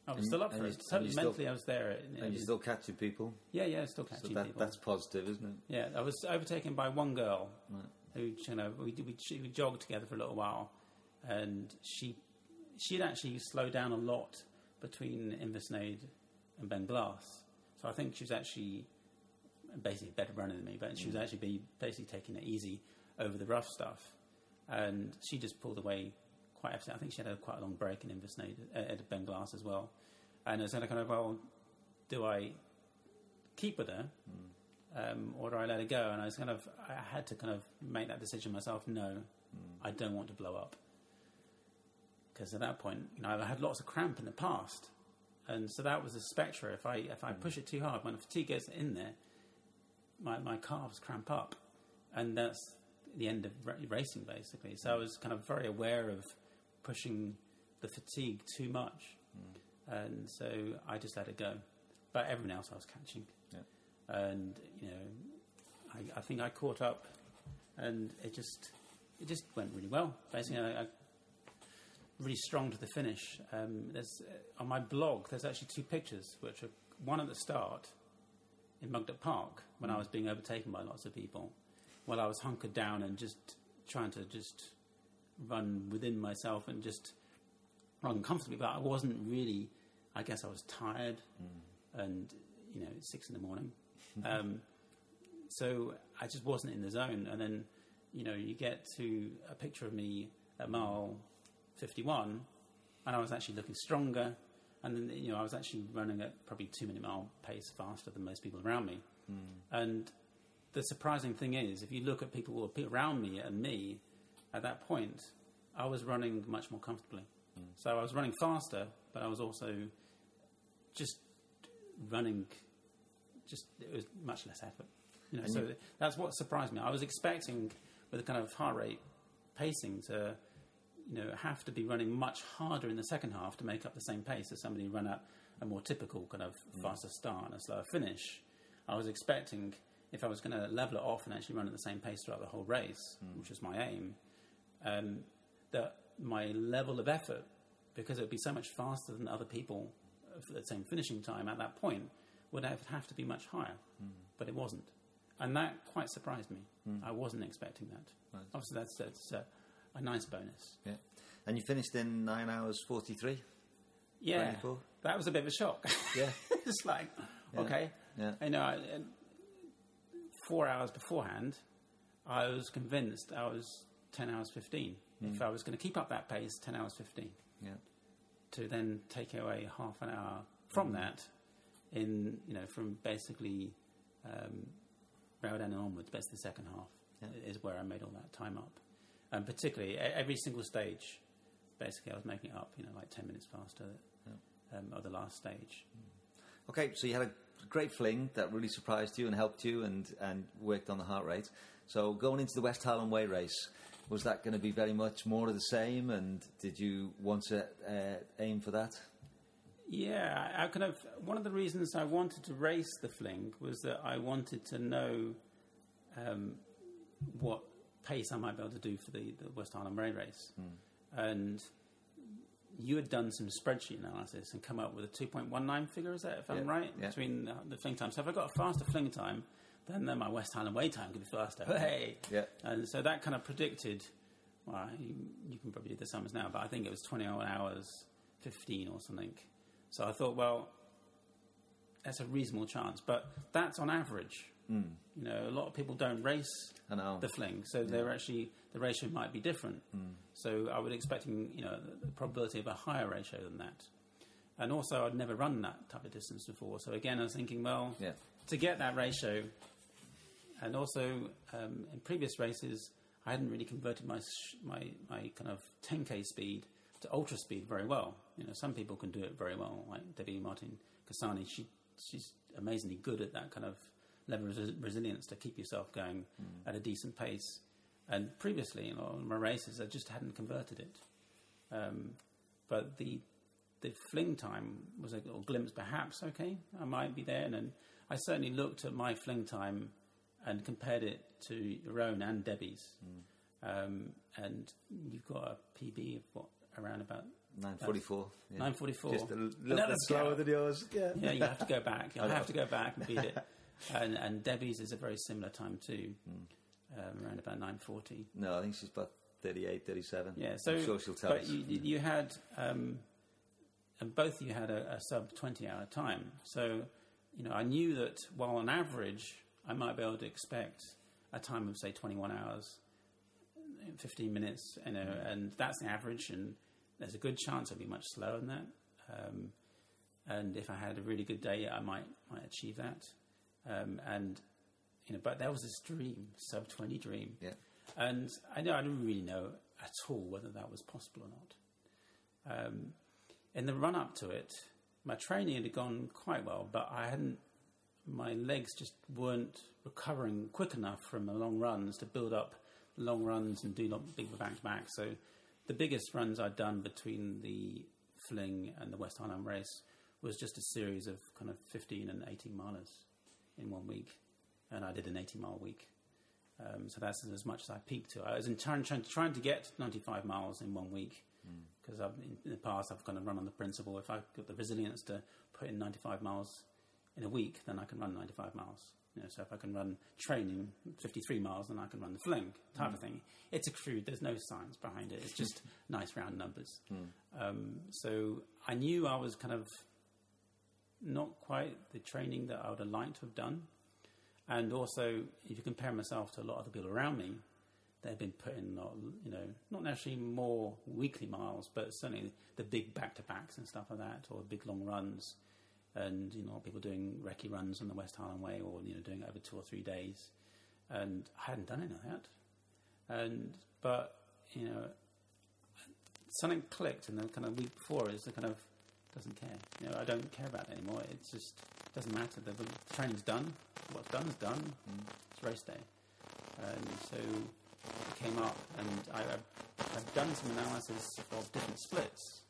S2: I was
S1: And-
S2: still up for it.
S1: and
S2: Totally
S1: you still-
S2: mentally, I was there. It-
S1: And you're still catching people,
S2: yeah, yeah, still
S1: so
S2: catching
S1: that,
S2: people.
S1: that's positive, isn't it?
S2: Yeah, I was overtaken by one girl
S1: Right.
S2: who, you know, we, we, she- we jogged together for a little while, and she she'd actually slowed down a lot between Inversnaid and Beinglas. So I think she was actually basically a better runner than me, but she was actually be, basically taking it easy over the rough stuff, and she just pulled away quite. Efficiently. I think she had a quite a long break in Inversnaid uh, at Beinglas as well, and I was kind of kind of well, do I keep with her? um, or do I let her go? And I was kind of, I had to kind of make that decision myself. No, I don't want to blow up because at that point, you know, I had lots of cramp in the past, and so that was a spectre. If I if I push it too hard, when the fatigue gets in there, my my calves cramp up, and that's the end of racing basically. So I was kind of very aware of pushing the fatigue too much, and so I just let it go. But everyone else I was catching
S1: Yeah.
S2: and you know, I, I think I caught up, and it just it just went really well. Basically, I, I really strong to the finish. Um, there's uh, on my blog. There's actually two pictures, which are one at the start in Mugdock Park when I was being overtaken by lots of people, while I was hunkered down and just trying to just run within myself and just run comfortably. But I wasn't really. I guess I was tired, and you know, it's six in the morning. Um, so I just wasn't in the zone. And then, you know, you get to a picture of me at mile 51, and I was actually looking stronger. And then, you know, I was actually running at probably two minute mile pace faster than most people around me. Hmm. And the surprising thing is, if you look at people around me and me at that point, I was running much more comfortably. Hmm. So I was running faster, but I was also just running just it was much less effort. You know,
S1: And
S2: so
S1: you-
S2: that's what surprised me. I was expecting with a kind of heart rate pacing to, you know, have to be running much harder in the second half to make up the same pace as somebody who run at a more typical kind of mm. faster start and a slower finish. I was expecting if I was going to level it off and actually run at the same pace throughout the whole race, mm. which was my aim, um, that my level of effort, because it would be so much faster than other people for the same finishing time at that point, would have, to be much higher. Mm. But it wasn't. And that quite surprised me. I wasn't expecting that.
S1: Right.
S2: Obviously, that's, that's a, a nice bonus.
S1: Yeah. And you finished in nine hours forty three.
S2: Yeah,
S1: 24?
S2: that was a bit of a shock.
S1: Yeah.
S2: it's like,
S1: Yeah.
S2: okay.
S1: Yeah.
S2: I know, I, and four hours beforehand, I was convinced I was 10 hours 15. If I was going to keep up that pace, 10 hours 15.
S1: Yeah.
S2: To then take away half an hour from that, in, you know, from basically um, and onwards, basically the second half. is where I made all that time up, and particularly every single stage. Basically, I was making it up, you know, like ten minutes faster um, of the last stage.
S1: Okay, so you had a great fling that really surprised you and helped you and, and worked on the heart rate. So going into the West Highland Way race, was that going to be very much more of the same? And did you want to uh, aim for that?
S2: Yeah, I, I kind of one of the reasons I wanted to race the fling was that I wanted to know um, what pace I might be able to do for the, the West Highland Way race, hmm. and you had done some spreadsheet analysis and come up with a 2.19 figure. Is that if I'm right
S1: yeah.
S2: between the, the fling time? So if I got a faster fling time, then, then my West Highland Way time could be faster. Hey,
S1: Yeah.
S2: and so that kind of predicted. Well, you, you can probably do the summers now, but I think it was 21 hours 15 or something. So I thought, well, that's a reasonable chance, but that's on average. You know, a lot of people don't race the fling, so they're actually the ratio might be different. So I would expecting you know the, the probability of a higher ratio than that. And also, I'd never run that type of distance before, so again, I was thinking, well,
S1: Yeah.
S2: to get that ratio, and also um, in previous races, I hadn't really converted my sh- my my kind of 10k speed to ultra speed very well. You know, some people can do it very well, like Debbie Martin Consani. She she's amazingly good at that kind of level of res- resilience to keep yourself going at a decent pace. And previously, in a lot my races, I just hadn't converted it. Um, but the the fling time was a little glimpse, perhaps. Okay, I might be there, and then I certainly looked at my fling time and compared it to your own and Debbie's. Um, and you've got a PB of what around about
S1: 944. Yeah.
S2: 944.
S1: Just a little bit slower than yours. Yeah.
S2: yeah, you have to go back. You have to go back and beat it. And, and Debbie's is a very similar time too, um, around about 940.
S1: No, I think she's about 38, 37.
S2: Yeah, so
S1: I'm sure she'll tell
S2: but
S1: us.
S2: you, you had, um, and both of you had a, a sub twenty hour time. So you know, I knew that while on average I might be able to expect a time of say twenty one hours, fifteen minutes, you know,
S1: Mm.
S2: and that's the average, and there's a good chance I'll be much slower than that. Um, and if I had a really good day, I might might achieve that. Um, and you know, but there was this dream, sub twenty dream.
S1: Yeah.
S2: And I know I didn't really know at all whether that was possible or not. Um, in the run up to it, my training had gone quite well, but I hadn't. My legs just weren't recovering quick enough from the long runs to build up long runs and do not big back to back. So, the biggest runs I'd done between the Fling and the West Highland race was just a series of kind of 15 and 18 milers in one week, and I did an 80 mile week. Um, so that's as much as I peaked to. I was in trying, trying, trying to get 95 miles in one week because in, in the past I've kind of run on the principle if I've got the resilience to put in 95 miles in a week, then I can run 95 miles. You know, so if I can run training 53 miles, then I can run the fling type of thing. It's a crude. There's no science behind it. It's just nice round numbers. Um, so I knew I was kind of not quite the training that I would have liked to have done. And also, if you compare myself to a lot of the people around me, they've been putting, you know, not necessarily more weekly miles, but certainly the big back-to-backs and stuff like that, or big long runs. And, you know, people doing recce runs on the West Highland Way or, you know, doing it over two or three days. And I hadn't done any of that. And, but, you know, something clicked in the kind of week before is the kind of doesn't care. You know, I don't care about it anymore. It just doesn't matter. The, the training's done. What's done is done. It's race day. And so I came up and I, I've, I've done some analysis of different splits.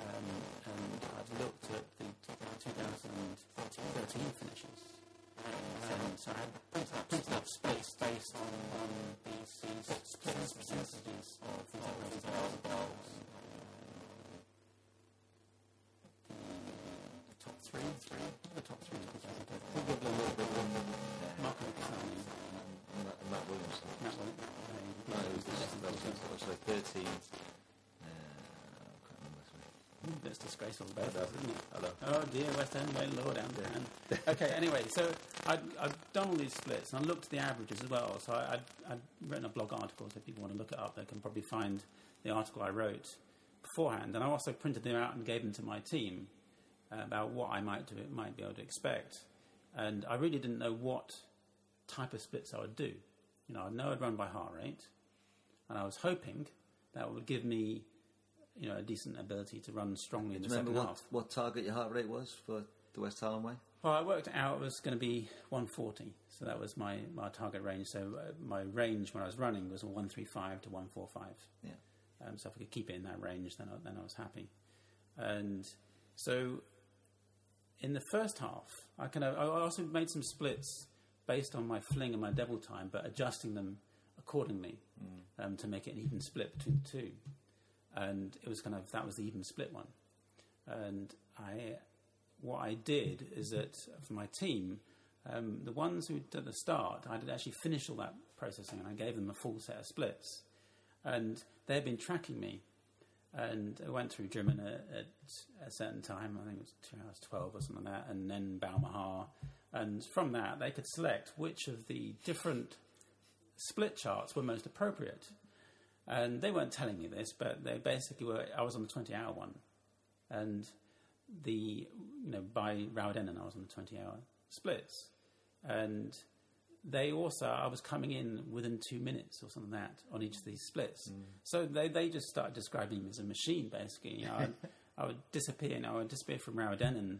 S2: Um, and I've looked at the 2013 finishes. And so I had printed, printed up splits based on, on splits percentages of things like and bowls. The top three, three, the top three. Mark Consani,
S1: Matt, Matt Williams.
S2: Matt
S1: No, it was, that was, that was like 13. Uh, I can't remember. sorry.
S2: That's disgraceful, both isn't it?
S1: Hello.
S2: Oh dear, West End, way lower down down. okay, anyway, so I'd, I've done all these splits and I looked at the averages as well. So I, I'd written a blog article, so if people want to look it up, they can probably find the article I wrote beforehand. And I also printed them out and gave them to my team uh, about what I might do, might be able to expect. And I really didn't know what type of splits I would do. You know, I know I'd run by heart rate, and I was hoping that would give me, you know, a decent ability to run strongly in the
S1: Remember
S2: second
S1: what,
S2: half.
S1: what target your heart rate was for the West Highland Way?
S2: Well, I worked out it was going to be 140, so that was my, my target range. So uh, my range when I was running was 135 to 145.
S1: Yeah.
S2: Um, so if I could keep it in that range, then I, then I was happy. And so in the first half, I kind of I also made some splits based on my fling and my devil time, but adjusting them accordingly um, to make it an even split between the two. And it was kind of that was the even split one. And I, what I did is that for my team, um, the ones who at the start, I did actually finish all that processing, and I gave them a full set of splits, and they've been tracking me. And I went through German at, at a certain time, I think it was two hours twelve or something like that, and then Balmaha, and from that they could select which of the different split charts were most appropriate. And they weren't telling me this, but they basically were. I was on the twenty-hour one, and the you know by Rowardennan I was on the twenty-hour splits, and they also I was coming in within two minutes or something like that on each of these splits. So they they just started describing me as a machine, basically. You know, I, I would disappear. You know, I would disappear from Rowardennan,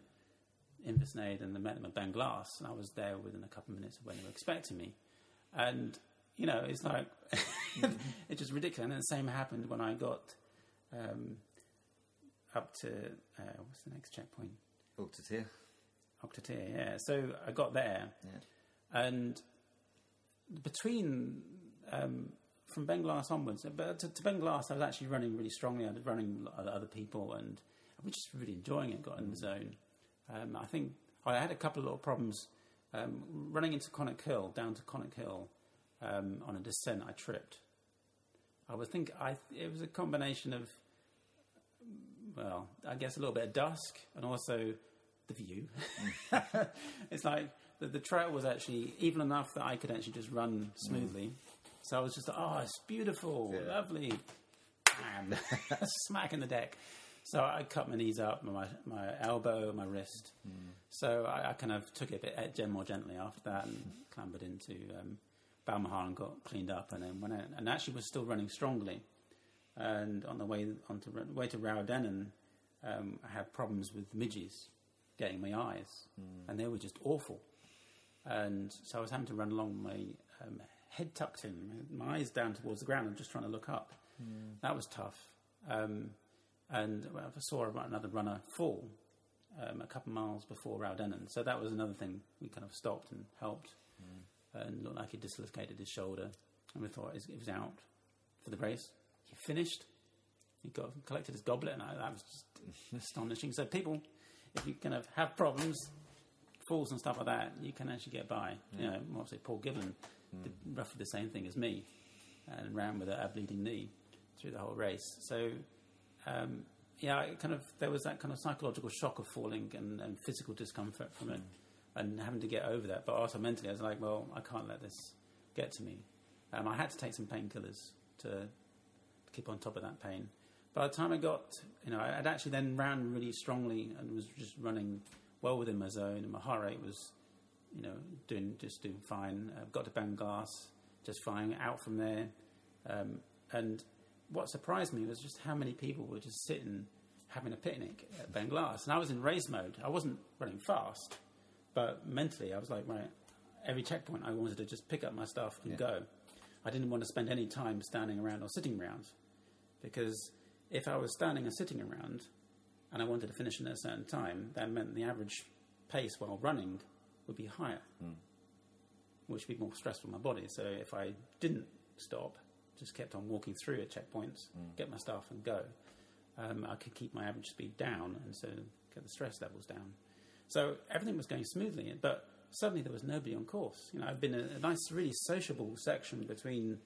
S2: Inversnaid, and the met them at Beinglas, and I was there within a couple of minutes of when they were expecting me, and you know, it's like it's just ridiculous. And then the same happened when I got um, up to uh, what's the next checkpoint?
S1: To.
S2: Auchtertyre, yeah. So I got there,
S1: Yeah.
S2: and between um, from Beinglas onwards, but to, to Beinglas, I was actually running really strongly. I was running other people, and I was just really enjoying it. Got in the zone. Um, I think I had a couple of little problems um, running into Conic Hill, down to Conic Hill um, on a descent. I tripped. I would think I it was a combination of well, I guess a little bit of dusk and also the view. it's like the, the trail was actually even enough that I could actually just run smoothly. So I was just, like, oh, it's beautiful,
S1: Yeah.
S2: lovely. Bam. Smack in the deck. So I cut my knees up, my, my elbow, my wrist. So I, I kind of took it a bit more gently after that and clambered into um, Balmaha and got cleaned up. And then went out, and actually was still running strongly. And on the way onto way to Rowardennan, um, I had problems with midges getting my eyes, and they were just awful. And so I was having to run along with my um, head tucked in, my eyes down towards the ground, and just trying to look up. That was tough. Um, and I saw another runner fall um, a couple of miles before Rowardennan, so that was another thing we kind of stopped and helped, and looked like he dislocated his shoulder, and we thought it was out for the race. He finished. He got collected his goblet, and I, that was just astonishing. So people, if you kind of have problems, falls and stuff like that, you can actually get by. You know, obviously Paul Giblin did roughly the same thing as me, and ran with a, a bleeding knee through the whole race. So, um, yeah, it kind of there was that kind of psychological shock of falling and, and physical discomfort from it, and having to get over that. But also mentally, I was like, well, I can't let this get to me. Um, I had to take some painkillers to keep on top of that pain. By the time I got, you know, I'd actually then ran really strongly and was just running well within my zone, and my heart rate was, you know, doing just doing fine. Uh, got to Beinglas just fine. Out from there, um, and what surprised me was just how many people were just sitting having a picnic at Beinglas, and I was in race mode. I wasn't running fast, but mentally I was like, right, every checkpoint I wanted to just pick up my stuff and go. I didn't want to spend any time standing around or sitting around because if I was standing and sitting around and I wanted to finish in a certain time, that meant the average pace while running would be higher, which would be more stressful on my body. So if I didn't stop, just kept on walking through at checkpoints, get my stuff and go, um, I could keep my average speed down and so get the stress levels down. So everything was going smoothly, but suddenly there was nobody on course. You know, I've been a, a nice, really sociable section between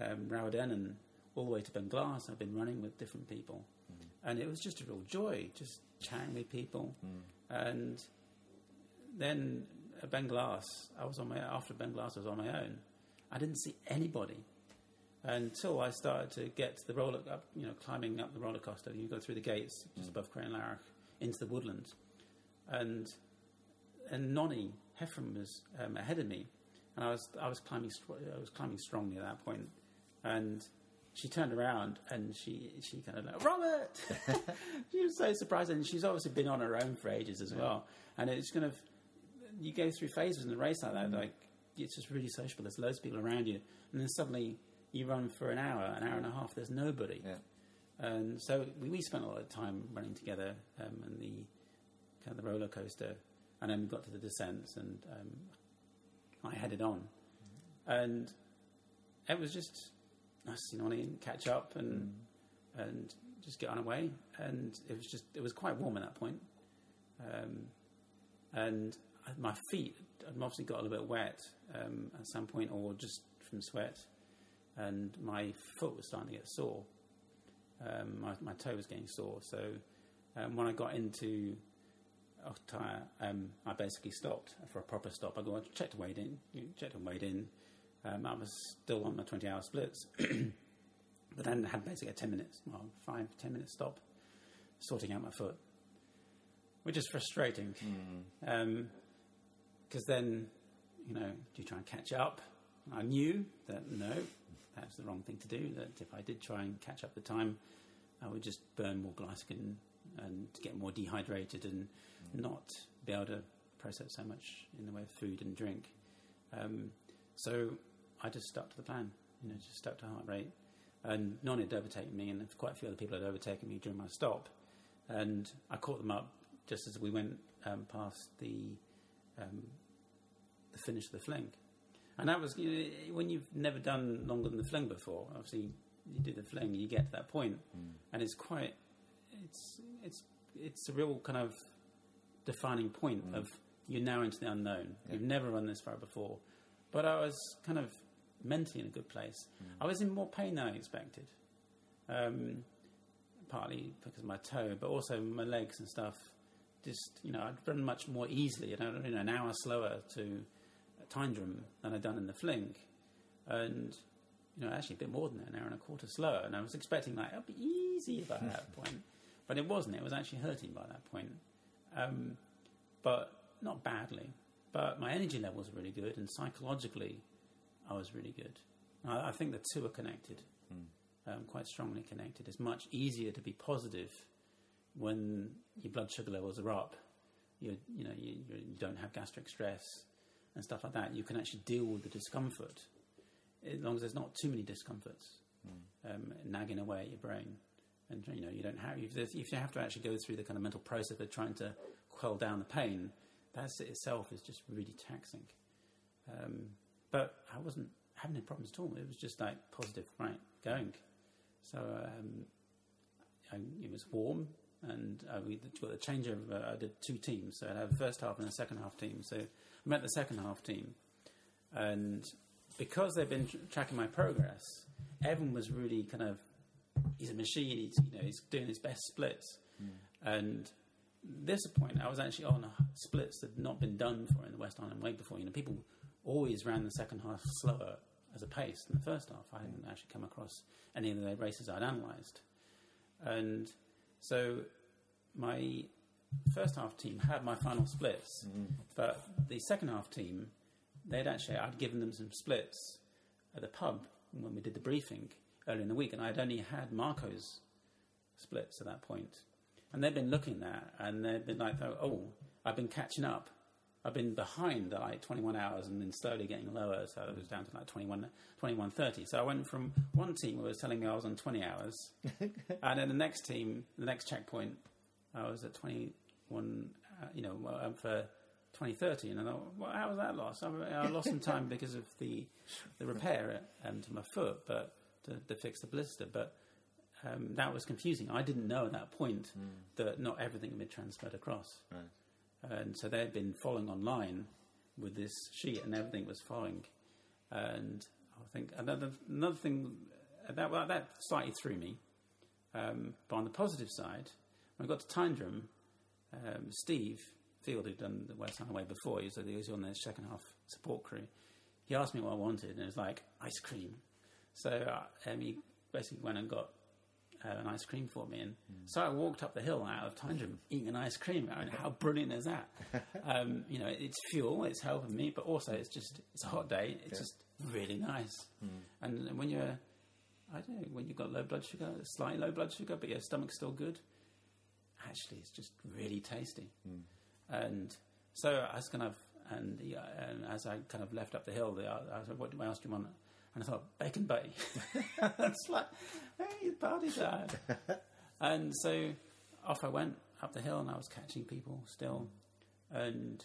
S2: um, Rowden and all the way to Beinglas. I've been running with different people, and it was just a real joy, just chatting with people. And then at Beinglas, I was on my after Beinglas, I was on my own. I didn't see anybody until I started to get to the roller up, you know, climbing up the roller coaster. You go through the gates just above Crianlarich into the woodland, and and Noanie Heffron was um, ahead of me, and I was I was climbing I was climbing strongly at that point, and she turned around and she she kind of like Robert. she was so surprised, and she's obviously been on her own for ages as well. And it's kind of you go through phases in a race like that, like it's just really sociable. There's loads of people around you, and then suddenly you run for an hour, an hour and a half. There's nobody.
S1: Yeah.
S2: And so we, we spent a lot of time running together um, and the kind of the roller coaster, and then we got to the descents, and um, I headed on, and it was just nice, you know, to catch up and and just get on our way, and it was just it was quite warm at that point, um, and my feet had obviously got a little bit wet um, at some point, or just from sweat, and my foot was starting to get sore um, my, my toe was getting sore. So um, when I got into Auchtertyre, um, I basically stopped for a proper stop. I go, I checked weighed in, checked and weighed in. Um, I was still on my 20 hour splits, but then had basically a 10 minutes, well, five, 10 minute stop, sorting out my foot, which is frustrating. Because then, you know, do you try and catch up? I knew that no, that's the wrong thing to do. That if I did try and catch up the time, I would just burn more glycogen and get more dehydrated and not be able to process so much in the way of food and drink. Um, so I just stuck to the plan. You know, just stuck to heart rate. And none had overtaken me, and quite a few other people had overtaken me during my stop. And I caught them up just as we went um, past the um, the finish of the fling. And that was you know, when you've never done longer than the fling before. Obviously, you do the fling, you get to that point, and it's quite, it's it's it's a real kind of defining point of you're now into the unknown. You've never run this far before, but I was kind of mentally in a good place. I was in more pain than I expected, um, partly because of my toe, but also my legs and stuff. Just you know, I'd run much more easily, you know, an hour slower to Tyndrum than I'd done in the fling, and you know, actually a bit more than that, an hour and a quarter slower. And I was expecting like it'll be easy by that point, but it wasn't. It was actually hurting by that point, um, but not badly. But my energy levels were really good, and psychologically, I was really good. I, I think the two are connected, um, quite strongly connected. It's much easier to be positive when your blood sugar levels are up. You you know you, you don't have gastric stress and stuff like that. You can actually deal with the discomfort as long as there's not too many discomforts um, nagging away at your brain. And you know you don't have if, if you have to actually go through the kind of mental process of trying to quell down the pain, that itself is just really taxing. Um, but I wasn't having any problems at all. It was just like positive, right, going. So um, I, it was warm, and uh, we got a change of. Uh, I did two teams, so I had a first half and a second half team. So I met the second half team, and because they've been tr- tracking my progress, Evan was really kind of. He's a machine. He's you know he's doing his best splits, and this point I was actually on splits that had not been done for in the West Highland Way before. You know, people always ran the second half slower as a pace than the first half. I hadn't actually come across any of the races I'd analysed. And so my first half team had my final splits, mm-hmm. but the second half team, they'd actually, I'd given them some splits at the pub when we did the briefing earlier in the week, and I'd only had Marco's splits at that point. And they'd been looking there, and they'd been like, oh, I've been catching up. I've been behind at like 21 hours and then slowly getting lower, so it was down to like 21, 21.30. So I went from one team who was telling me I was on 20 hours, and then the next team, the next checkpoint, I was at 21, uh, you know, um, for 2030. And I thought, well, how was that lost? I, I lost some time because of the, the repair um, to my foot, but to, to fix the blister. But um, that was confusing. I didn't know at that point that not everything had been transferred across. And so they'd been following online with this sheet, and everything was following. And I think another another thing uh, that well, that slightly threw me. Um, but on the positive side, when I got to Tyndrum, um, Steve Field, who'd done the West Highway before, he was, he was on the second half support crew. He asked me what I wanted, and it was like ice cream. So uh, um, he basically went and got an ice cream for me. And so I walked up the hill out of Tyndrum eating an ice cream. I mean, how brilliant is that? um, you know, it's fuel, it's helping me, but also it's just, it's a hot day. It's just really nice. And when you're, I don't know, when you've got low blood sugar, slightly low blood sugar, but your stomach's still good, actually it's just really tasty. And so I was kind of, and, uh, and as I kind of left up the hill, the, I said, "What do you want?" And I thought, "Bacon butty." it's like, hey, party time. and so off I went up the hill, and I was catching people still, and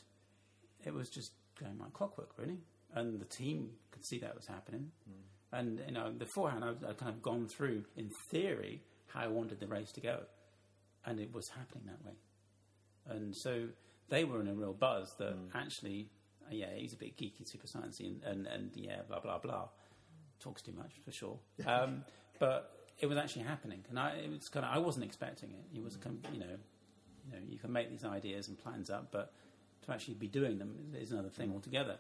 S2: it was just going like clockwork, really. And the team could see that was happening. And you know, beforehand, I I'd kind of gone through, in theory, how I wanted the race to go, and it was happening that way. And so they were in a real buzz that actually, uh, yeah, he's a bit geeky, super sciencey, and, and, and yeah, blah blah blah. Talks too much for sure. Um, but it was actually happening, and I it was kind of I wasn't expecting it. It was kind of, you know, you know, you can make these ideas and plans up, but to actually be doing them is another thing altogether.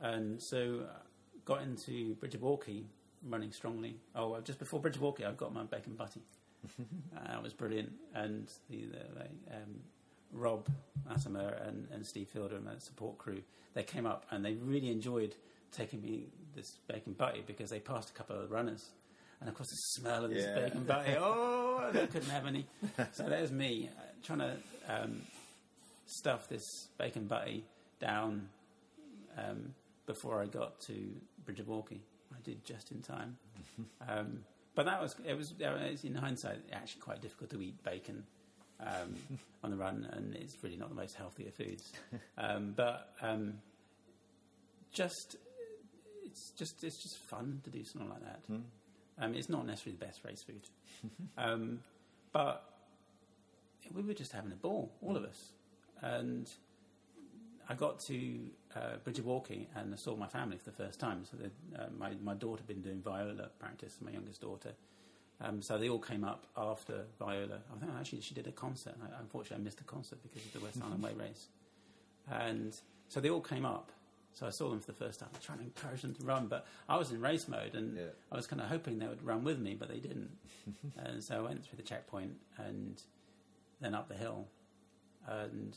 S2: And so, uh, got into Bridge of Orchy, running strongly. Oh, just before Bridge of Orchy, I got my bacon butty. uh, that was brilliant. And the, the um, Rob Latimer and, and Steve Fielder and the support crew, they came up and they really enjoyed taking me this bacon butty because they passed a couple of runners. And of course, the smell of this
S1: Yeah.
S2: bacon butty, oh, they couldn't have any. So there's me uh, trying to um, stuff this bacon butty down um, before I got to Bridge of Orchy. I did just in time. um, but that was it was, it was in hindsight actually quite difficult to eat bacon um, on the run, and it's really not the most healthy of foods. Um, but um, just it's just it's just fun to do something like that. Um, it's not necessarily the best race food, um, but we were just having a ball, all of us, and I got to uh, Bridge of Orchy and I saw my family for the first time. So uh, my my daughter had been doing viola practice, my youngest daughter. Um, so they all came up after viola. I think actually she did a concert. I, unfortunately, I missed the concert because of the West Highland Way race. And so they all came up. So I saw them for the first time, trying to encourage them to run. But I was in race mode, and
S1: Yeah.
S2: I was kind of hoping they would run with me, but they didn't. and so I went through the checkpoint and then up the hill. And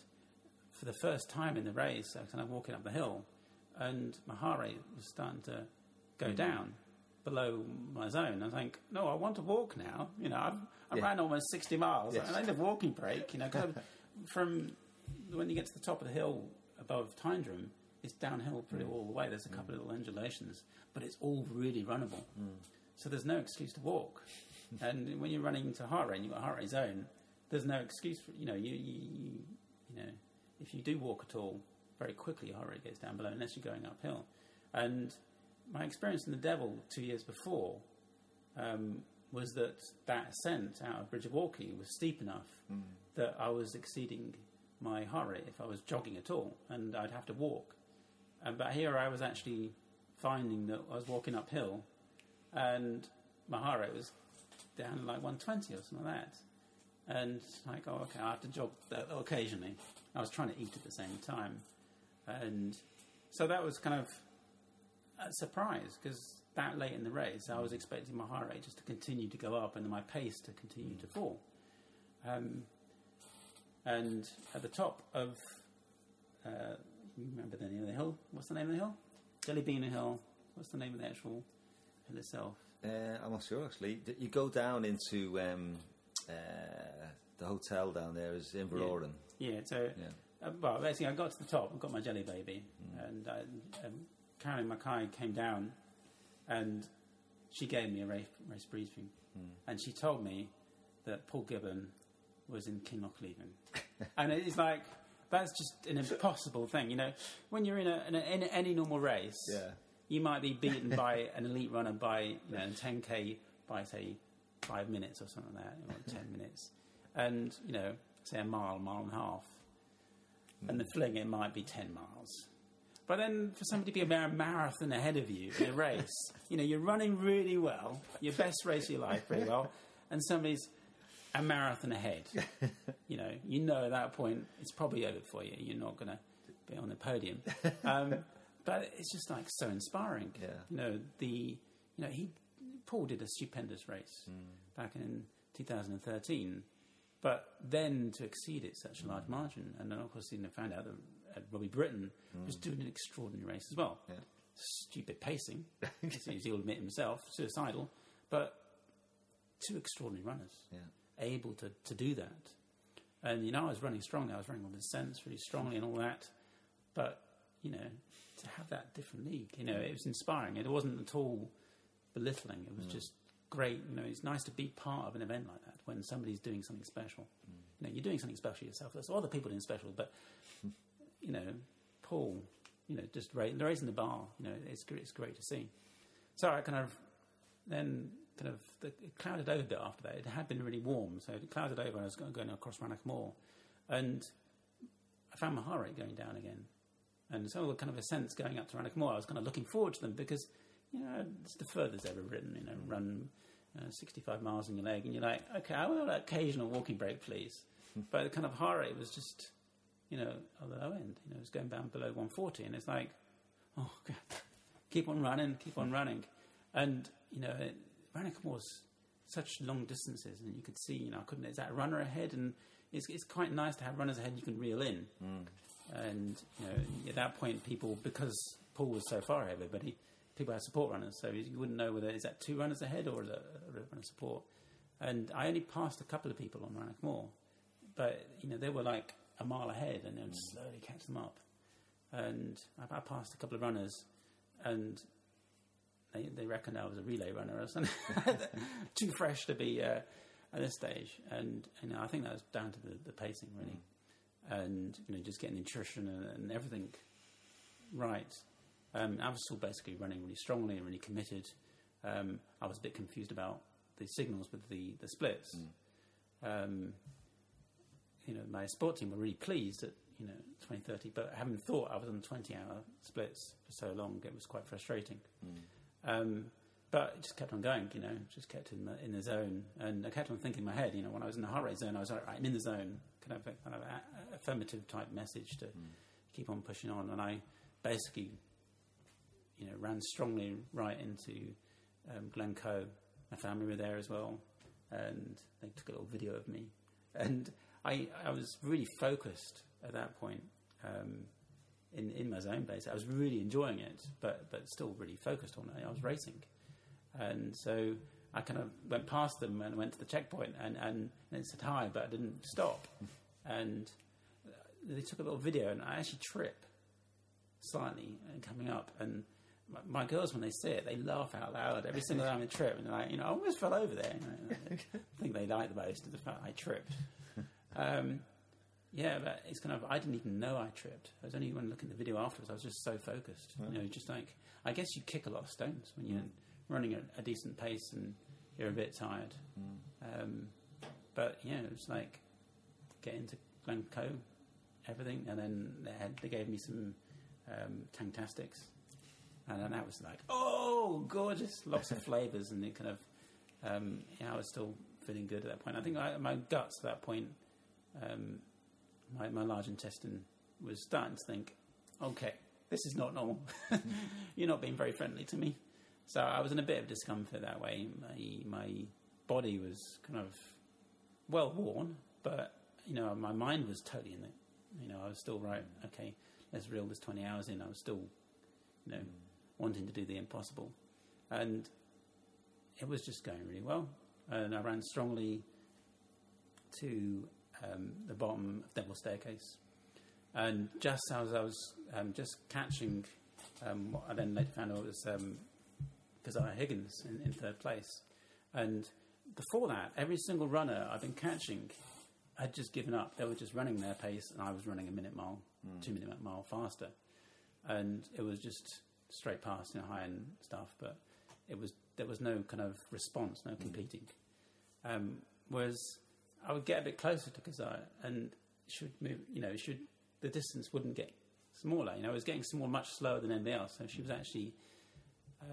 S2: for the first time in the race, I was kind of walking up the hill, and my heart rate was starting to go mm-hmm. down below my zone. I was like, no, I want to walk now. You know, I've, I
S1: Yeah.
S2: ran almost 60 miles.
S1: Yes.
S2: and I need a walking break, you know, kind of from when you get to the top of the hill above Tyndrum, it's downhill pretty mm. all the way. There's a couple mm. of little undulations, but it's all really runnable. Mm. So there's no excuse to walk. and when you're running into heart rate and you've got a heart rate zone, there's no excuse for, you know, you, you, you, know, if you do walk at all, very quickly your heart rate gets down below unless you're going uphill. And my experience in the Devil two years before um, was that that ascent out of Bridge of Orchy was steep enough that I was exceeding my heart rate if I was jogging at all, and I'd have to walk. But here I was actually finding that I was walking uphill, and my heart rate was down like 120 or something like that. And like, oh, okay, I have to jog occasionally. I was trying to eat at the same time, and so that was kind of a surprise because that late in the race, I was expecting my heart rate just to continue to go up and my pace to continue to fall. Um, and at the top of, uh, remember the name of the hill? What's the name of the hill? Jelly Bean Hill. What's the name of the actual hill itself?
S1: Uh, I'm not sure actually. You go down into um, uh, the hotel down there is Inveroran.
S2: Yeah, so
S1: Yeah.
S2: uh, well, basically, I got to the top. I got my jelly baby, and I, um, Caroline Mackay came down, and she gave me a race, race briefing, and she told me that Paul Giblin was in Kinlochleven, and it's like that's just an impossible thing, you know. When you're in a, in, a, in any normal race,
S1: Yeah.
S2: you might be beaten by an elite runner by you know 10k by say five minutes or something like that, or ten minutes, and you know say a mile, mile and a half, and the fling it might be ten miles. But then for somebody to be a marathon ahead of you in a race, you know you're running really well, your best race of your life pretty well, and somebody's a marathon ahead. you know, you know at that point it's probably over for you. You're not going to be on the podium. Um, but it's just like so inspiring.
S1: Yeah.
S2: You know, the you know, he Paul did a stupendous race back in 2013. But then to exceed it such a large margin, and then of course, you know, found out that uh, Robbie Britton was doing an extraordinary race as well.
S1: Yeah.
S2: Stupid pacing, as he'll admit himself, suicidal, but two extraordinary runners
S1: Yeah.
S2: Able to, to do that. And, you know, I was running strongly. I was running on the sense really strongly and all that. But, you know, to have that different league, you know, it was inspiring. It wasn't at all belittling. It was mm. just great. You know, it's nice to be part of an event like that when somebody's doing something special. Mm. You know, you're doing something special yourself. There's other people doing special, but, you know, Paul, you know, just ra- raising the bar, you know, it's, it's great to see. So I kind of then kind of the, it clouded over a bit after that. It had been really warm, so it clouded over. and I was going, across Rannoch Moor, and I found my heart rate going down again, and so the kind of a sense going up to Rannoch Moor. I was kind of looking forward to them because you know it's the furthest ever ridden. You know, run uh, 65 miles in your leg, and you're like, okay, I want an occasional walking break, please. but the kind of heart rate was just, you know, on the low end. You know, it was going down below 140, and it's like, oh, God, keep on running, keep on running. And, you know, it, Rannoch was such long distances, and you could see, you know, I couldn't, is that a runner ahead? And it's, it's quite nice to have runners ahead you can reel in. Mm. And, you know, at that point, people, because Paul was so far ahead of everybody, people had support runners, so you wouldn't know whether is that two runners ahead or is that a runner support. And I only passed a couple of people on Rannoch Moor, but, you know, they were like a mile ahead, and I would mm. slowly catch them up. And I, I passed a couple of runners, and they, they reckoned I was a relay runner or something. Too fresh to be uh, at this stage. And, you know, I think that was down to the, the pacing, really. And, you know, just getting nutrition and, and everything right. Um, I was still basically running really strongly and really committed. Um, I was a bit confused about the signals with the, the splits. Um, you know, my sport team were really pleased at, you know, 2030, but having thought I was on 20 hour splits for so long, it was quite frustrating. Um, but it just kept on going, you know, just kept in the, in the zone. And I kept on thinking in my head, you know, when I was in the heart rate zone, I was like, right, I'm in the zone, kind of a kind of a, affirmative type message to keep on pushing on. And I basically, you know, ran strongly right into um, Glencoe. My family were there as well, and they took a little video of me. And I, I was really focused at that point um, in, in my zone base. I was really enjoying it, but, but still really focused on it. I was racing. And so I kind of went past them and went to the checkpoint and, and, and said hi, but I didn't stop. And they took a little video, and I actually trip slightly and coming up. And my, my girls, when they see it, they laugh out loud every single time I trip. And they're like, you know, I almost fell over there. You know, I think they like the most is the fact I tripped. Um, yeah, but it's kind of, I didn't even know I tripped. I was only when looking at the video afterwards, I was just so focused. You know, just like, I guess you kick a lot of stones when you're running at a decent pace and you're a bit tired. Um, but yeah, it was like getting to Glencoe, everything, and then they, had, they gave me some um, Tanktastics, and then that was like, oh, gorgeous, lots of flavours, and it kind of, um, yeah, I was still feeling good at that point. I think I, my guts at that point, um, my, my large intestine was starting to think, okay, this is not normal. You're not being very friendly to me. So I was in a bit of discomfort that way. My my body was kind of well worn, but you know my mind was totally in it. You know I was still right. Okay, let's reel this twenty hours in. I was still, you know, wanting to do the impossible, and it was just going really well. And I ran strongly to um, the bottom of Devil Staircase, and just as I was um, just catching, um, what I then later found out was um, Keziah Higgins in, in third place. And before that, every single runner I've been catching had just given up. They were just running their pace, and I was running a minute mile, two minute mile faster. And it was just straight past, you know, high end stuff, but it was there was no kind of response, no competing. Um, whereas I would get a bit closer to Keziah and should move, you know, should the distance wouldn't get smaller. You know, it was getting small much slower than anybody else, so she was actually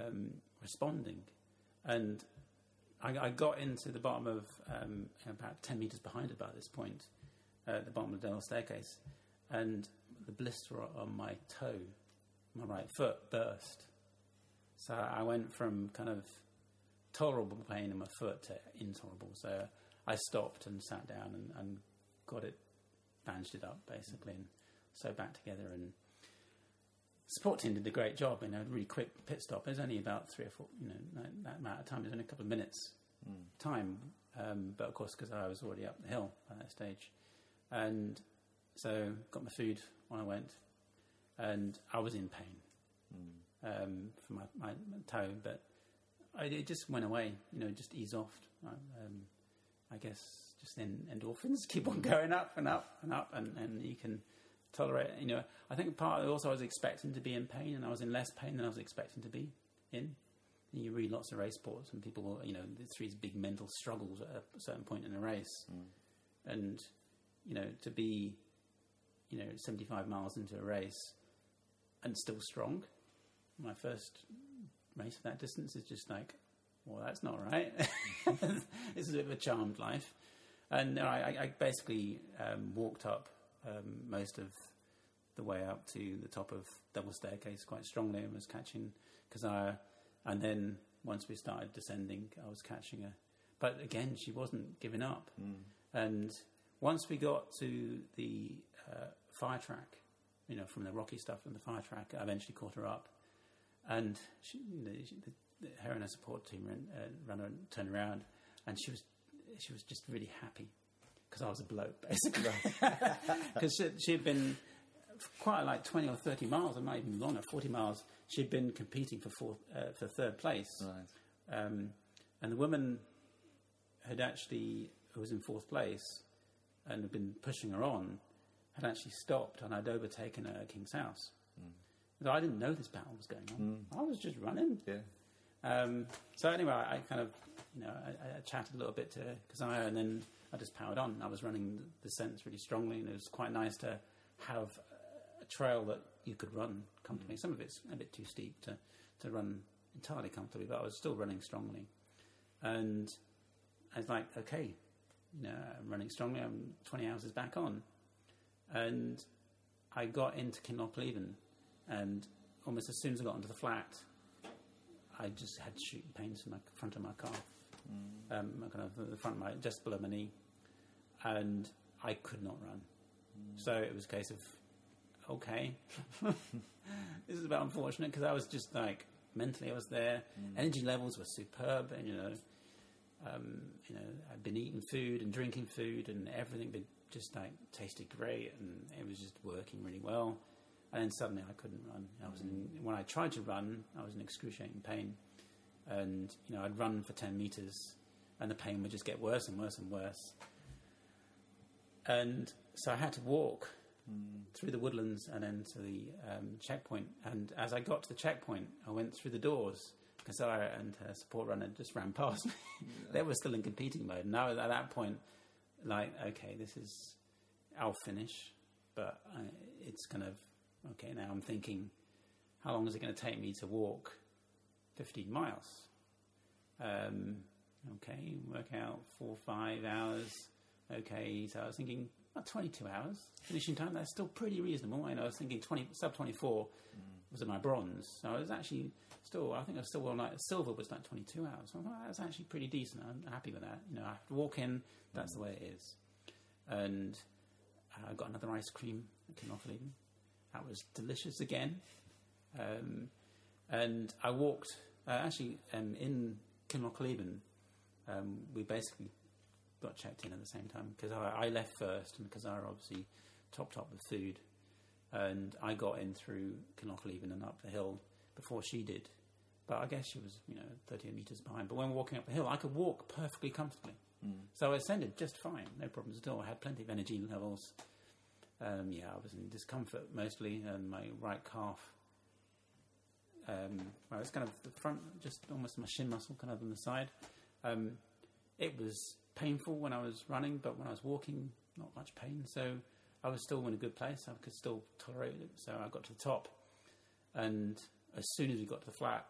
S2: um, responding. And I, I got into the bottom of um, about 10 metres behind her by this point, uh, at the bottom of the Dale staircase, and the blister on my toe, my right foot, burst. So I went from kind of tolerable pain in my foot to intolerable. So I stopped and sat down and, and got it, bandaged it up basically, and sewed back together. And support team did a great job in a really quick pit stop. It was only about three or four, you know, that, that amount of time. It was only a couple of minutes time. Um, but of course, because I was already up the hill by that stage, and so got my food when I went, and I was in pain um, for my, my toe, but I, it just went away. You know, just eased off. Um, I guess just then endorphins keep on going up and up and up, and, and you can tolerate. You know, I think part of it also I was expecting to be in pain, and I was in less pain than I was expecting to be in. And you read lots of race reports, and people, will, you know, there's these big mental struggles at a certain point in a race, mm. and you know, to be, you know, 75 miles into a race and still strong. My first race of that distance is just like, well, that's not right. this is a bit of a charmed life. And I, I basically um, walked up um, most of the way up to the top of double staircase quite strongly and was catching Keziah. And then once we started descending, I was catching her. But again, she wasn't giving up. And once we got to the uh, fire track, you know, from the rocky stuff and the fire track, I eventually caught her up. And she, you know, she, her and her support team ran, uh, ran and turned around, and she was she was just really happy because I was a bloke, basically. Because she, she had been quite like twenty or thirty miles, or not even longer, forty miles. She'd been competing for fourth, uh, for third place,
S1: Right.
S2: um, and the woman had actually who was in fourth place and had been pushing her on had actually stopped and I'd overtaken her at King's House. So I didn't know this battle was going on. I was just running.
S1: Yeah.
S2: Um, so anyway, I kind of, you know, I, I chatted a little bit to Keziah, and then I just powered on. I was running the sense really strongly, and it was quite nice to have a trail that you could run comfortably. Some of it's a bit too steep to, to run entirely comfortably, but I was still running strongly. And I was like, okay, you know, I'm running strongly. I'm 20 hours is back on, and I got into Kinlochleven, and almost as soon as I got into the flat, I just had shooting pains in the front of my calf, um, kind of the front of my just below my knee, and I could not run. So it was a case of, okay, this is a bit unfortunate because I was just like mentally I was there, energy levels were superb, and you know, um, you know, I'd been eating food and drinking food, and everything just like tasted great, and it was just working really well. And then suddenly I couldn't run. I was in, when I tried to run, I was in excruciating pain, and you know I'd run for ten meters, and the pain would just get worse and worse and worse. And so I had to walk through the woodlands and then to the um, checkpoint. And as I got to the checkpoint, I went through the doors. Keziah and her support runner just ran past me. they were still in competing mode. And I was at that point, like, okay, this is, I'll finish, but I, it's kind of, okay, now I'm thinking, how long is it going to take me to walk 15 miles? Um, okay, work out four, five hours. Okay, so I was thinking about 22 hours finishing time. That's still pretty reasonable. And I was thinking 20, sub 24 mm. was in my bronze. So I was actually still, I think I was still well, like silver was like 22 hours. So I thought that's actually pretty decent. I'm happy with that. You know, I have to walk in, that's mm. the way it is. And uh, I got another ice cream at Kinlochleven. That was delicious again. Um, and I walked, uh, actually, um, in Kinlochleven, um, we basically got checked in at the same time because I, I left first and Keziah obviously topped up with food. And I got in through Kinlochleven and up the hill before she did. But I guess she was, you know, 30 metres behind. But when walking up the hill, I could walk perfectly comfortably. So I ascended just fine, no problems at all. I had plenty of energy levels. Um, yeah, I was in discomfort mostly, and my right calf. Um, well, it's kind of the front, just almost my shin muscle, kind of on the side. Um, it was painful when I was running, but when I was walking, not much pain. So I was still in a good place. I could still tolerate it. So I got to the top, and as soon as we got to the flat,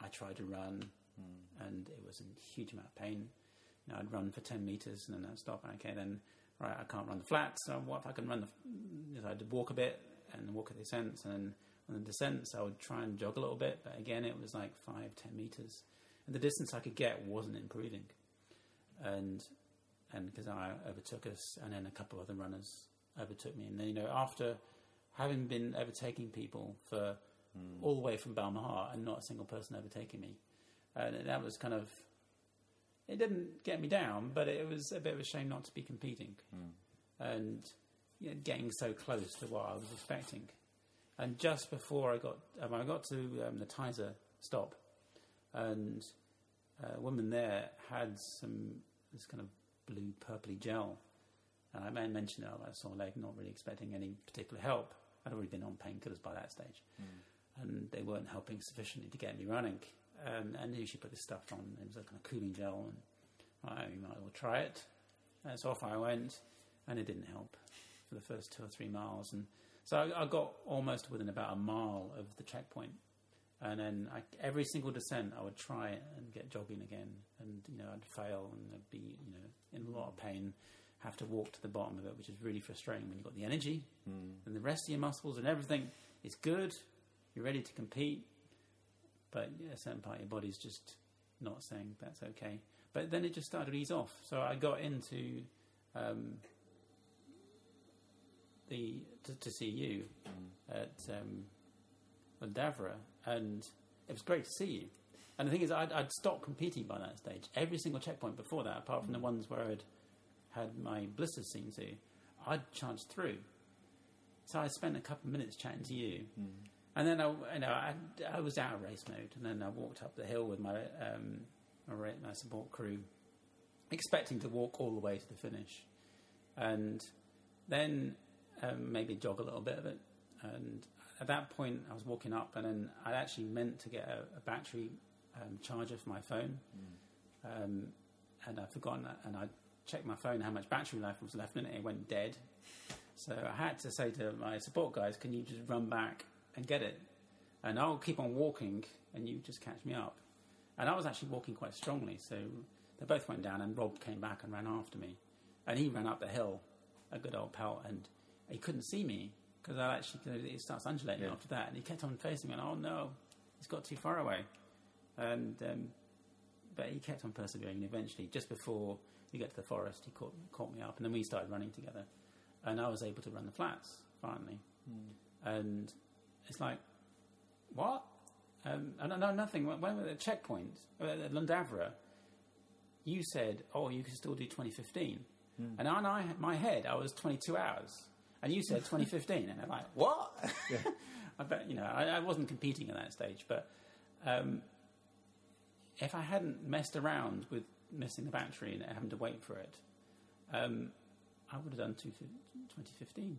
S2: I tried to run, and it was a huge amount of pain. You know, I'd run for ten meters and then I'd stop. And okay, then right, I can't run the flats. So what if I can run the? You know, I'd walk a bit and walk at the ascents, and on the descents I would try and jog a little bit. But again, it was like five, ten meters, and the distance I could get wasn't improving. And and because I overtook us, and then a couple of other runners overtook me. And then, you know, after having been overtaking people for hmm. all the way from Balmaha and not a single person overtaking me, and that was kind of it didn't get me down, but it was a bit of a shame not to be competing and you know, getting so close to what I was expecting. And just before I got, um, I got to um, the Tizer stop, and a woman there had some this kind of blue purpley gel. And I may mention it, I saw leg, not really expecting any particular help. I'd already been on painkillers by that stage, and they weren't helping sufficiently to get me running. Um, and then she put this stuff on. It was a kind of cooling gel, and I you might as well try it. And so off I went, and it didn't help for the first two or three miles. And so I, I got almost within about a mile of the checkpoint. And then I, every single descent, I would try it and get jogging again. And, you know, I'd fail and I'd be, you know, in a lot of pain, have to walk to the bottom of it, which is really frustrating when you've got the energy and the rest of your muscles and everything is good. You're ready to compete. But yeah, a certain part of your body's just not saying that's okay. But then it just started to ease off. So I got into um, the to, to see you at um, Lundavra, and it was great to see you. And the thing is, I'd, I'd stopped competing by that stage. Every single checkpoint before that, apart from the ones where I'd had my blisters seen to, I'd charged through. So I spent a couple of minutes chatting to you, and then I, you know, I, I was out of race mode, and then I walked up the hill with my um, my, my support crew, expecting to walk all the way to the finish, and then um, maybe jog a little bit of it. And at that point, I was walking up, and then I actually meant to get a, a battery um, charger for my phone, um, and I'd forgotten that, and I checked my phone how much battery life was left in it. It went dead. So I had to say to my support guys, "Can you just run back and get it?" And I'll keep on walking, and you just catch me up. And I was actually walking quite strongly, so they both went down, and Rob came back and ran after me, and he ran up the hill, a good old pelt, and he couldn't see me because I actually it starts undulating
S1: Yeah.
S2: after that, and he kept on facing me, and oh no, he's got too far away, and um, but he kept on persevering. And eventually, just before we get to the forest, he caught caught me up, and then we started running together, and I was able to run the flats finally, and it's like what? Um, and know nothing. When when we were at checkpoint uh, at Lundavra, you said, "Oh, you can still do 2015," and on I, my head, I was 22 hours, and you said 2015, and I'm like, "What?" I bet you know I, I wasn't competing at that stage, but um, if I hadn't messed around with missing the battery and having to wait for it, um, I would have done two, 2015.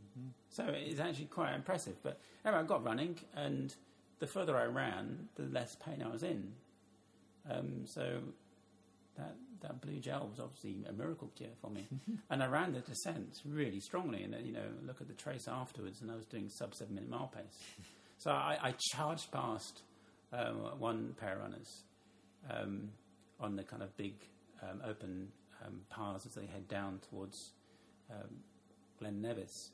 S2: So it's actually quite impressive. But anyway, I got running, and the further I ran, the less pain I was in. Um, so that that blue gel was obviously a miracle cure for me. and I ran the descent really strongly, and then you know look at the trace afterwards, and I was doing sub seven minute mile pace. So I, I charged past um, one pair of runners um, on the kind of big um, open um, paths as they head down towards um, Glen Nevis.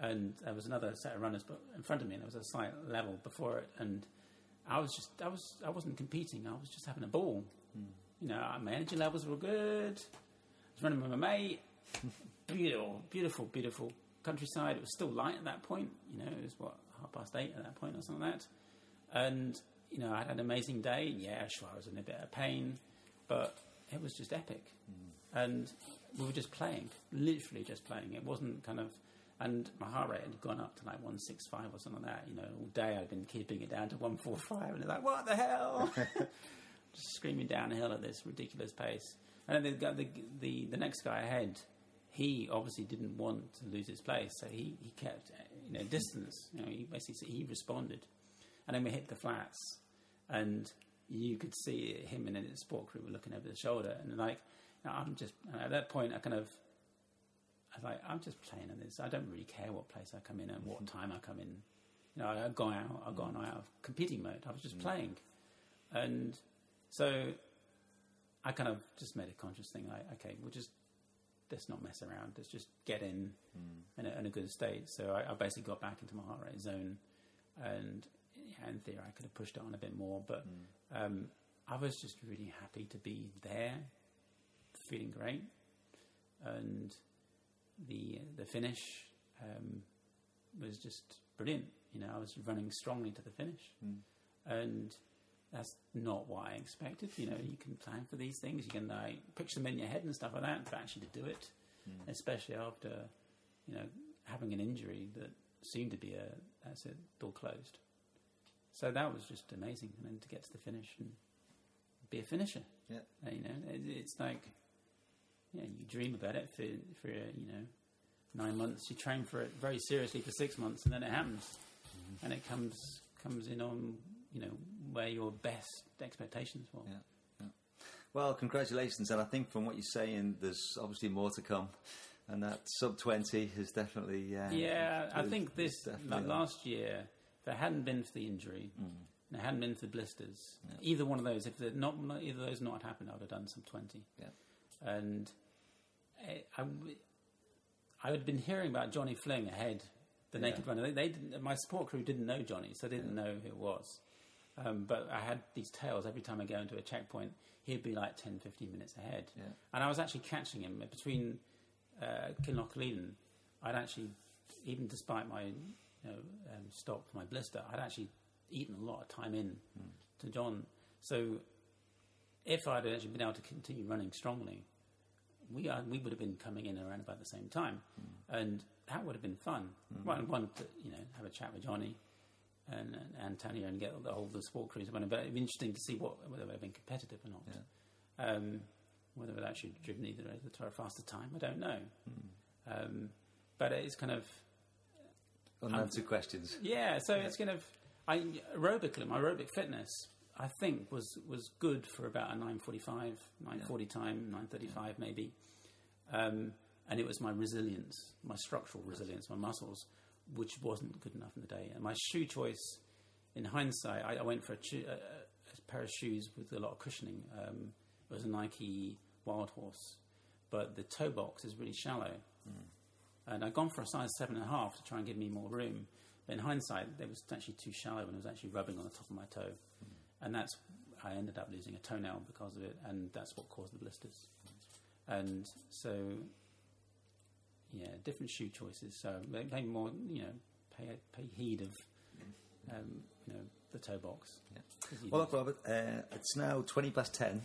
S2: And there was another set of runners but in front of me, and there was a slight level before it. And I was just, I was, I wasn't competing. I was just having a ball. You know, my energy levels were good. I was running with my mate. beautiful, beautiful, beautiful countryside. It was still light at that point. You know, it was what half past eight at that point or something like that. And you know, I had an amazing day. Yeah, sure, I was in a bit of pain, but it was just epic. And we were just playing, literally just playing. It wasn't kind of, and my heart rate had gone up to like one six five or something like that. You know, all day I'd been keeping it down to one four five, and it's like, what the hell? just screaming downhill at this ridiculous pace. And then the, the, the, the next guy ahead, he obviously didn't want to lose his place, so he, he kept you know distance. You know, he basically he responded, and then we hit the flats, and you could see him and his support crew were looking over the shoulder, and like I'm just at that point I kind of. I was like, I'm just playing in this. I don't really care what place I come in and what mm-hmm. time I come in. You know, I've gone out. I've gone mm. out of competing mode. I was just mm. playing, and so I kind of just made a conscious thing like, okay, we'll just let's not mess around. Let's just get in mm. in, a, in a good state. So I, I basically got back into my heart rate zone, and yeah, in theory, I could have pushed it on a bit more, but um, I was just really happy to be there, feeling great, and the the finish um, was just brilliant. You know, I was running strongly to the finish, and that's not what I expected. You know, you can plan for these things, you can like picture them in your head and stuff like that, but actually to do it, especially after you know having an injury that seemed to be a that's it door closed. So that was just amazing, and then to get to the finish and be a finisher.
S1: Yeah.
S2: You know, it, it's like yeah, you dream about it for for you know nine months. You train for it very seriously for six months, and then it happens, and it comes comes in on you know where your best expectations were.
S1: Yeah. yeah. Well, congratulations, and I think from what you're saying, there's obviously more to come, and that sub twenty is definitely. Uh,
S2: Yeah, I think this like last year, if it hadn't been for the injury,
S1: Mm.
S2: and it hadn't been for the blisters, either one of those, if the, not, not either of those not happened, I would have done some twenty.
S1: Yeah.
S2: And I, I, had been hearing about Johnny Fling ahead, the
S1: Yeah.
S2: naked runner. They, they didn't, my support crew didn't know Johnny, so they didn't know who it was. Um, but I had these tales every time I go into a checkpoint. He'd be like 10, 15 minutes ahead,
S1: Yeah.
S2: and I was actually catching him between uh. I'd actually, even despite my you know, um, stop my blister, I'd actually eaten a lot of time in to John. So if I'd actually been able to continue running strongly, we are, we would have been coming in around about the same time, and that would have been fun. One, one to you know have a chat with Johnny and, and Antonio and get the whole the sport crews running. But it'd be interesting to see what whether they've been competitive or not. Um, whether they've actually driven either to a faster time, I don't know. Um, but it's kind of
S1: Unanswered questions.
S2: yeah, so it's kind of I aerobically my aerobic fitness I think was was good for about a nine forty five, nine forty time, nine thirty five maybe, um, and it was my resilience, my structural resilience, my muscles, which wasn't good enough in the day. And my shoe choice, in hindsight, I, I went for a, cho- a, a pair of shoes with a lot of cushioning. Um, it was a Nike Wild Horse, but the toe box is really shallow. And I'd gone for a size seven and a half to try and give me more room. But in hindsight, it was actually too shallow, and it was actually rubbing on the top of my toe, and that's I ended up losing a toenail because of it, and that's what caused the blisters. And so, yeah, different shoe choices. So pay more, you know, pay pay heed of, um, you know, the toe box. you
S1: Well, look, Robert, uh, it's now 20 past 10,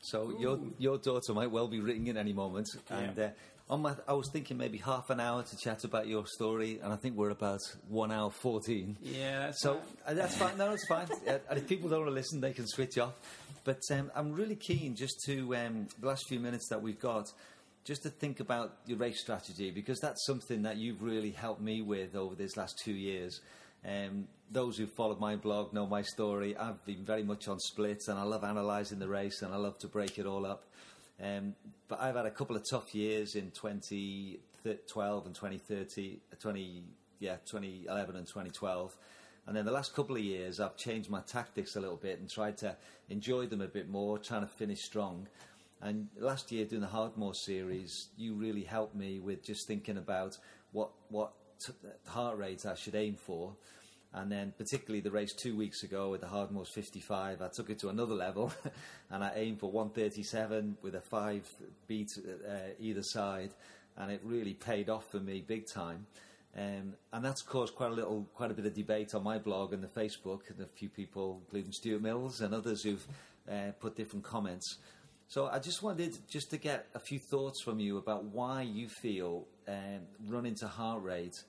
S1: so your your daughter might well be ringing in any moment. And
S2: Yeah.
S1: uh, on my, I was thinking maybe half an hour to chat about your story, and I think we're about one hour 14.
S2: yeah, that's
S1: So
S2: fine.
S1: uh, that's fine. No, it's fine. Uh, and if people don't want to listen, they can switch off. But um, I'm really keen just to um, the last few minutes that we've got, just to think about your race strategy because that's something that you've really helped me with over these last two years. Um, those who followed my blog know my story. I've been very much on splits, and I love analysing the race, and I love to break it all up. Um, but I've had a couple of tough years in 2012 and 2030, uh, 20, yeah, 2011 and 2012. And then the last couple of years, I've changed my tactics a little bit and tried to enjoy them a bit more, trying to finish strong. And last year, doing the Hardmoors series, you really helped me with just thinking about what what t- heart rate I should aim for. And then, particularly the race two weeks ago with the Hardmoors 55, I took it to another level, and I aimed for 137 with a five beat uh, either side, and it really paid off for me big time. Um, and that's caused quite a little, quite a bit of debate on my blog and the Facebook, and a few people, including Stuart Mills and others, who've uh, put different comments. So I just wanted just to get a few thoughts from you about why you feel um, running to heart rate.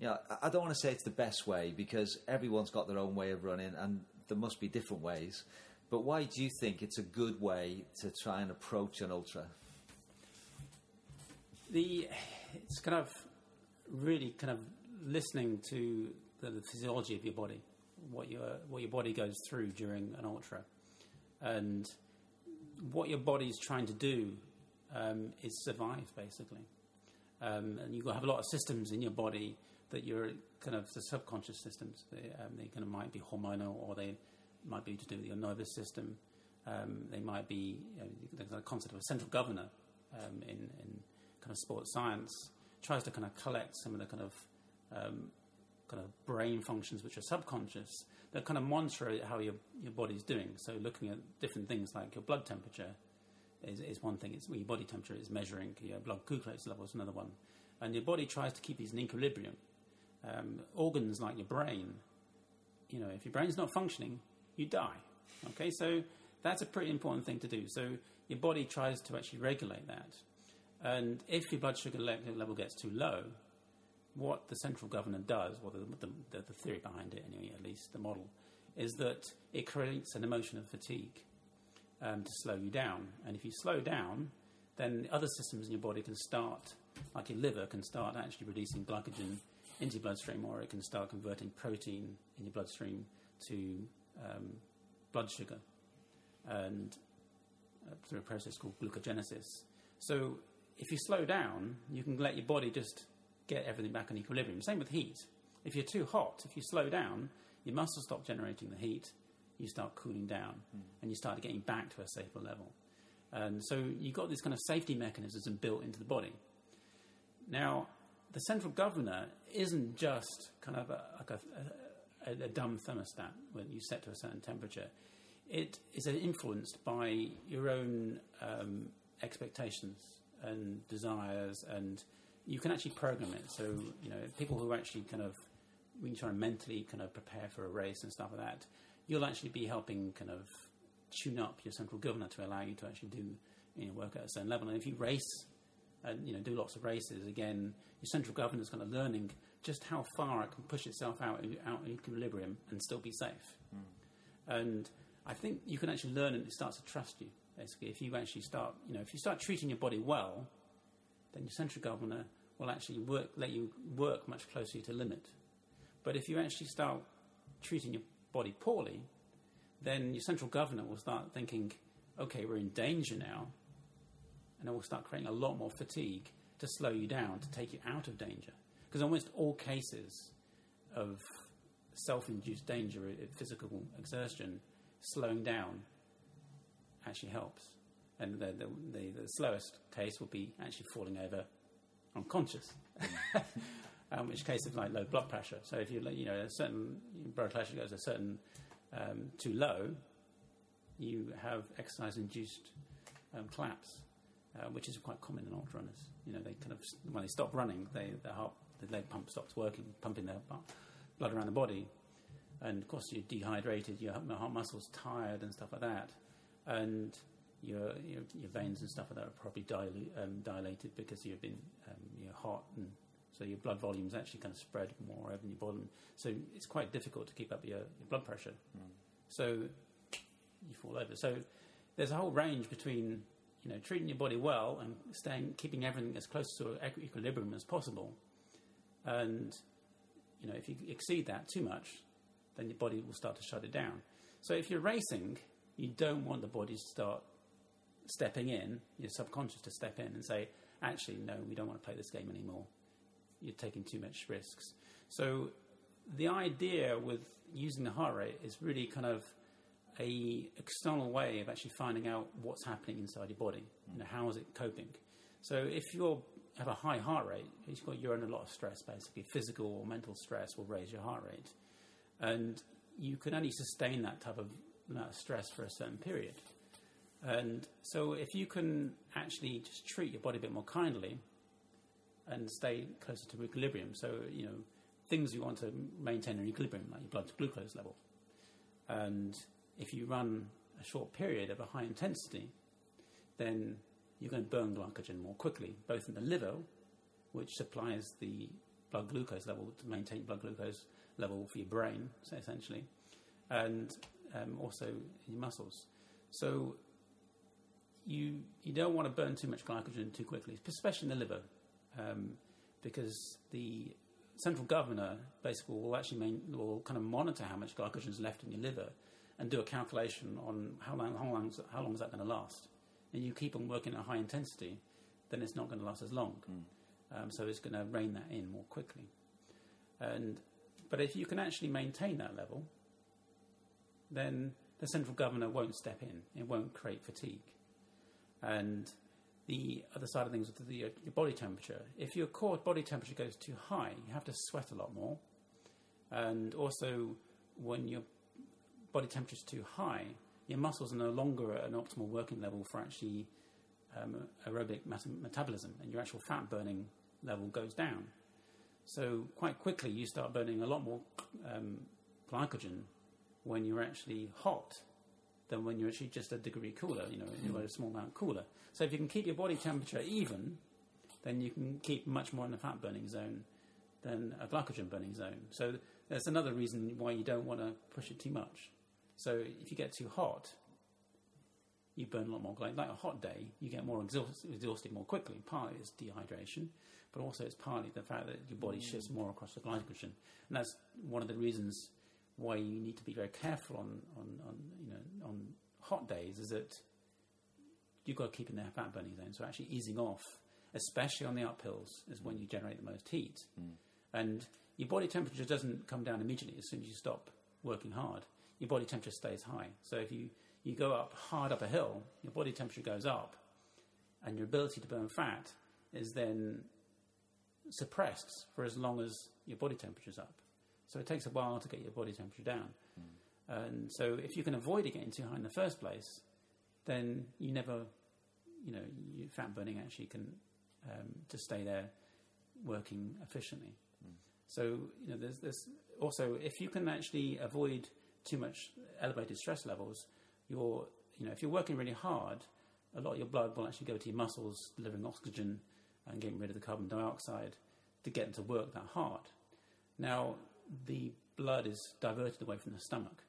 S1: You know, I- don't want to say it's the best way because everyone's got their own way of running, and there must be different ways. But why do you think it's a good way to try and approach an ultra?
S2: the it's kind of really kind of listening to the, the physiology of your body, what your what your body goes through during an ultra, and what your body's trying to do um, is survive basically. Um, and to have a lot of systems in your body that you're kind of the subconscious systems. They, um, they kind of might be hormonal or they might be to do with your nervous system. Um, they might be you know, a concept of a central governor um, in, in kind of sports science tries to kind of collect some of the kind of um, kind of brain functions which are subconscious that kind of monitor how your your body's doing. So looking at different things like your blood temperature, is, is one thing. It's your body temperature is measuring. Your blood glucose level is another one, and your body tries to keep these in equilibrium. Um, organs like your brain, you know, if your brain's not functioning, you die. Okay, so that's a pretty important thing to do. So your body tries to actually regulate that, and if your blood sugar level gets too low, what the central governor does, or the, the, the theory behind it, anyway, at least the model, is that it creates an emotion of fatigue um, to slow you down. And if you slow down, then other systems in your body can start, like your liver, can start actually reducing glycogen into your bloodstream, or it can start converting protein in your bloodstream to um, blood sugar, and uh, through a process called glucogenesis. So if you slow down, you can let your body just get everything back in equilibrium. Same with heat. If you're too hot, if you slow down, your muscles stop generating the heat, you start cooling down, mm. and you start getting back to a safer level. And so you've got these kind of safety mechanisms built into the body. Now, the central governor isn't just kind of a, like a, a, a dumb thermostat when you set to a certain temperature. It is influenced by your own um, expectations and desires, and you can actually program it. So, you know, people who actually kind of when you try and mentally kind of prepare for a race and stuff like that, you'll actually be helping kind of tune up your central governor to allow you to actually do you know, work at a certain level. And if you race and you know do lots of races, again, your central governor is kind of learning just how far it can push itself out out in equilibrium and still be safe. Mm. And I think you can actually learn and it starts to trust you. Basically, if you actually start, you know, if you start treating your body well, then your central governor will actually work, let you work much closer to limit. But if you actually start treating your body poorly, then your central governor will start thinking, okay, we're in danger now, and it will start creating a lot more fatigue to slow you down, to take you out of danger. Because almost all cases of self induced danger, physical exertion, slowing down actually helps. And the, the, the, the slowest case will be actually falling over unconscious. um, which case of like low blood pressure. So if you you know a certain blood pressure goes a certain um, too low, you have exercise-induced um, collapse, uh, which is quite common in ultra runners. You know, they kind of when they stop running, they their heart, the leg pump stops working, pumping their blood around the body, and of course you're dehydrated, your heart muscles tired and stuff like that, and your your, your veins and stuff like that are probably dilate, um, dilated because you've been um, you're hot and so your blood volume is actually kind of spread more over your body. So it's quite difficult to keep up your, your blood pressure. Mm. So you fall over. So there's a whole range between you know treating your body well and staying keeping everything as close to equilibrium as possible. And you know if you exceed that too much, then your body will start to shut it down. So if you're racing, you don't want the body to start stepping in, your subconscious to step in and say, actually, no, we don't want to play this game anymore you're taking too much risks. So the idea with using the heart rate is really kind of a external way of actually finding out what's happening inside your body. You know, how is it coping? So if you have a high heart rate, you're under a lot of stress. Basically, physical or mental stress will raise your heart rate, and you can only sustain that type of amount of stress for a certain period. And so, if you can actually just treat your body a bit more kindly, and stay closer to equilibrium. So, you know, things you want to maintain in equilibrium, like your blood glucose level. And if you run a short period of a high intensity, then you're going to burn glycogen more quickly, both in the liver, which supplies the blood glucose level to maintain blood glucose level for your brain, so essentially, and um, also in your muscles. So you you don't want to burn too much glycogen too quickly, especially in the liver um, because the central governor basically will actually main, will kind of monitor how much glycogen is left in your liver and do a calculation on how long how long how long is that going to last. And you keep on working at high intensity, then it's not going to last as long. Mm. Um, so it's going to rein that in more quickly. And but if you can actually maintain that level, then the central governor won't step in. It won't create fatigue. And the other side of things with the, your body temperature. If your core body temperature goes too high, you have to sweat a lot more. And also, when your body temperature is too high, your muscles are no longer at an optimal working level for actually um, aerobic metabolism, and your actual fat burning level goes down. So quite quickly, you start burning a lot more um, glycogen when you're actually hot than when you're actually just a degree cooler. You know, a small amount cooler. So if you can keep your body temperature even, then you can keep much more in the fat burning zone than a glycogen burning zone. So that's another reason why you don't want to push it too much. So if you get too hot, you burn a lot more. Like, like a hot day, you get more exhaust, exhausted more quickly. Partly it's dehydration, but also it's partly the fact that your body shifts more across the glycogen, and that's one of the reasons why you need to be very careful on, on, on you know on hot days. Is that you've got to keep in their fat burning zone. So actually easing off, especially on the uphills, is when you generate the most heat, mm. and your body temperature doesn't come down immediately as soon as you stop working hard. Your body temperature stays high. So if you you go up hard up a hill, your body temperature goes up, and your ability to burn fat is then suppressed for as long as your body temperature's up. So it takes a while to get your body temperature down. Mm. And so if you can avoid it getting too high in the first place, then you never, you know, your fat burning actually can um, just stay there working efficiently. Mm. So, you know, there's, there's also, if you can actually avoid too much elevated stress levels, you're, you know, if you're working really hard, a lot of your blood will actually go to your muscles, delivering oxygen and getting rid of the carbon dioxide to get them to work that hard. Now, the blood is diverted away from the stomach.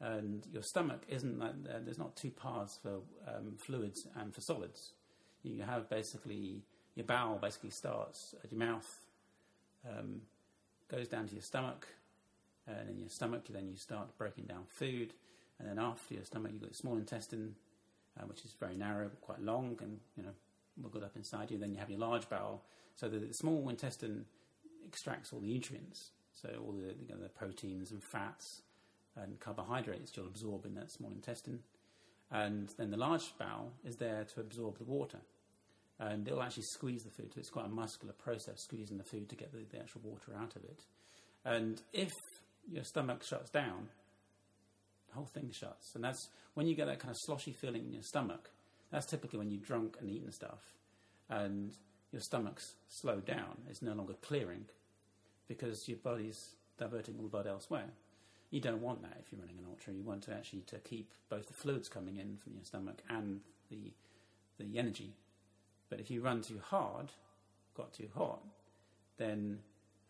S2: And your stomach isn't like, uh, there's not two paths for um, fluids and for solids. You have basically, your bowel basically starts at your mouth, um, goes down to your stomach, and in your stomach, then you start breaking down food, and then after your stomach, you've got the small intestine, uh, which is very narrow, but quite long, and you know wiggled up inside you. Then you have your large bowel. So the, the small intestine extracts all the nutrients, so all the, you know, the proteins and fats and carbohydrates you'll absorb in that small intestine. And then the large bowel is there to absorb the water. And it'll actually squeeze the food. So it's quite a muscular process, squeezing the food to get the, the actual water out of it. And if your stomach shuts down, the whole thing shuts. And that's when you get that kind of sloshy feeling in your stomach. That's typically when you've drunk and eaten stuff, and your stomach's slowed down. It's no longer clearing because your body's diverting all the blood elsewhere. You don't want that if you're running an ultra. You want to actually to keep both the fluids coming in from your stomach and the the energy. But if you run too hard, got too hot, then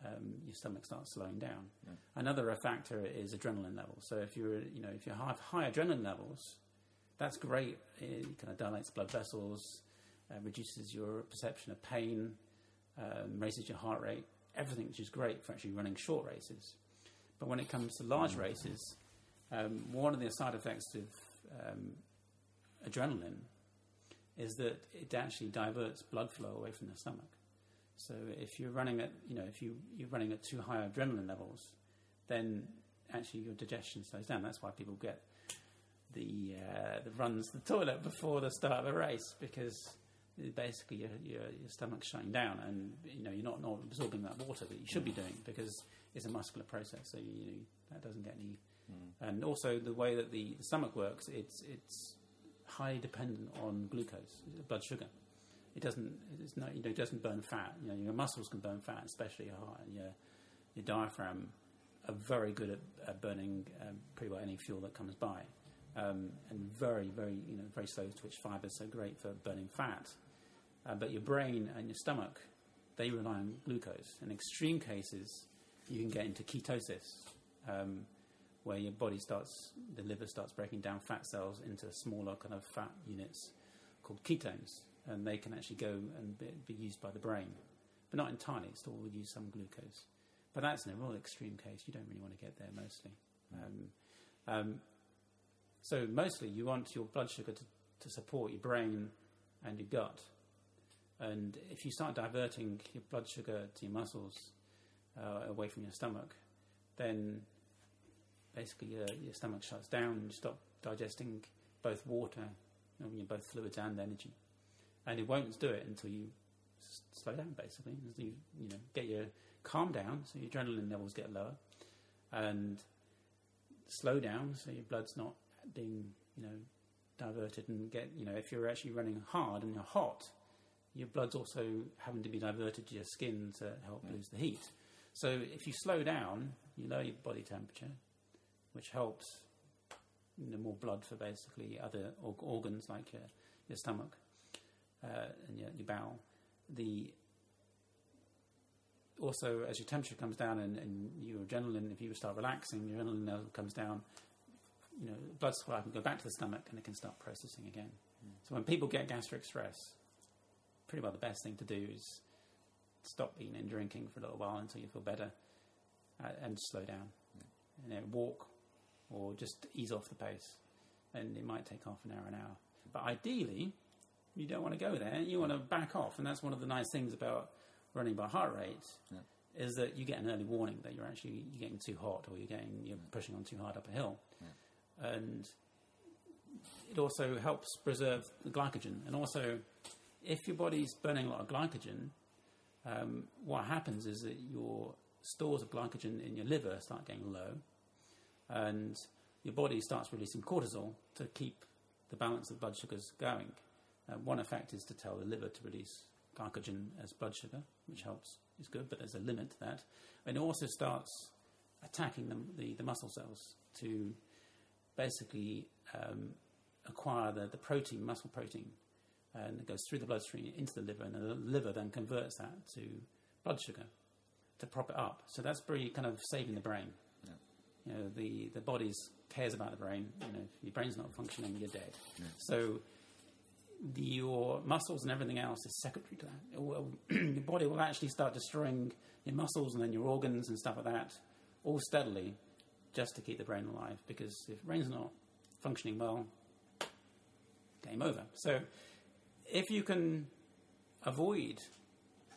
S2: um, your stomach starts slowing down. Yeah. Another factor is adrenaline levels. So if you're, you know, if you have high adrenaline levels, that's great. It kind of dilates blood vessels, uh, reduces your perception of pain, um, raises your heart rate, everything, which is great for actually running short races. But when it comes to large mm. races, um, one of the side effects of um, adrenaline is that it actually diverts blood flow away from the stomach. So if you're running at, you know, if you, you're running at too high adrenaline levels, then actually your digestion slows down. That's why people get the uh, the runs to the toilet before the start of a race because basically your, your, your stomach's shutting down and you know you're not, not absorbing that water that you should be doing because it's a muscular process. So you, you that doesn't get any. Mm. And also the way that the, the stomach works, it's it's highly dependent on glucose, blood sugar it doesn't it's not you know it doesn't burn fat. You know your muscles can burn fat, especially your heart and your your diaphragm are very good at, at burning um, pretty well any fuel that comes by, um, and very very you know very slow twitch fibers, so great for burning fat. Uh, but your brain and your stomach they rely on glucose. In extreme cases, you can get into ketosis. Um, where your body starts, the liver starts breaking down fat cells into smaller kind of fat units called ketones and they can actually go and be, be used by the brain, but not entirely. It still will use some glucose. But that's in a real extreme case. You don't really want to get there mostly. Um, um, so mostly you want your blood sugar to, to support your brain and your gut. And if you start diverting your blood sugar to your muscles uh, away from your stomach, then basically your, your stomach shuts down and you stop digesting both water, I mean, both fluids and energy and it won't do it until you s- slow down. Basically, you you know get your calm down, so your adrenaline levels get lower, and slow down, so your blood's not being you know diverted and get, you know, if you're actually running hard and you're hot, your blood's also having to be diverted to your skin to help lose the heat. So if you slow down, you lower your body temperature, which helps you know, more blood for basically other org- organs like your, your stomach uh, and your, your bowel. The also, as your temperature comes down and, and your adrenaline, if you start relaxing, your adrenaline level comes down, you know, blood supply can go back to the stomach and it can start processing again. So when people get gastric stress, pretty well the best thing to do is stop eating and drinking for a little while until you feel better uh, and slow down. You know, walk or just ease off the pace. And it might take half an hour, an hour. But ideally, you don't want to go there. You want to back off. And that's one of the nice things about running by heart rate
S1: Yeah.
S2: is that you get an early warning that you're actually you're getting too hot or you're getting you're pushing on too hard up a hill. And it also helps preserve the glycogen. And also, if your body's burning a lot of glycogen, um, what happens is that your stores of glycogen in your liver start getting low, and your body starts releasing cortisol to keep the balance of blood sugars going. Uh, one effect is to tell the liver to release glycogen as blood sugar, which helps, is good, but there's a limit to that. And it also starts attacking the, the, the muscle cells to basically um, acquire the, the protein, muscle protein, and it goes through the bloodstream into the liver, and the liver then converts that to blood sugar to prop it up. So that's pretty kind of saving the brain.
S1: Yeah.
S2: You know, the, the body cares about the brain. You know, if your brain's not functioning, you're dead. So the, your muscles and everything else is secondary to that. Will, your body will actually start destroying your muscles and then your organs and stuff like that, all steadily, just to keep the brain alive. Because if the brain's not functioning well, game over. So if you can avoid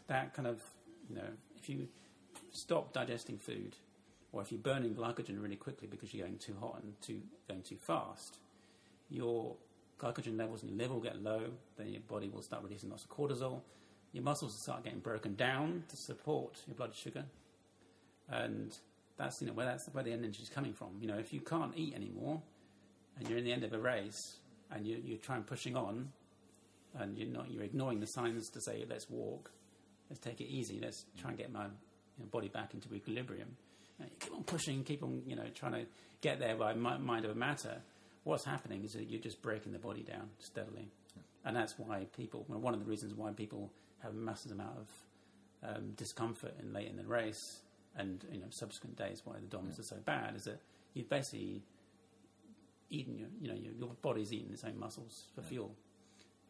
S2: that kind of, you know, if you stop digesting food, or if you're burning glycogen really quickly because you're going too hot and too, going too fast, your glycogen levels in your liver will get low, then your body will start releasing lots of cortisol. Your muscles will start getting broken down to support your blood sugar. And that's, you know, where, that's where the energy is coming from. You know, if you can't eat anymore and you're in the end of a race and you, you're trying pushing on and you're, not, you're ignoring the signs to say, let's walk, let's take it easy, let's try and get my you know, body back into equilibrium. You, know, keep on pushing, keep on, you know, trying to get there by mi- mind over matter. What's happening is that you're just breaking the body down steadily, and that's why people. Well, one of the reasons why people have a massive amount of um, discomfort in late in the race and you know subsequent days why the DOMs are so bad is that you've basically eaten your you know your, your body's eating its own muscles for fuel,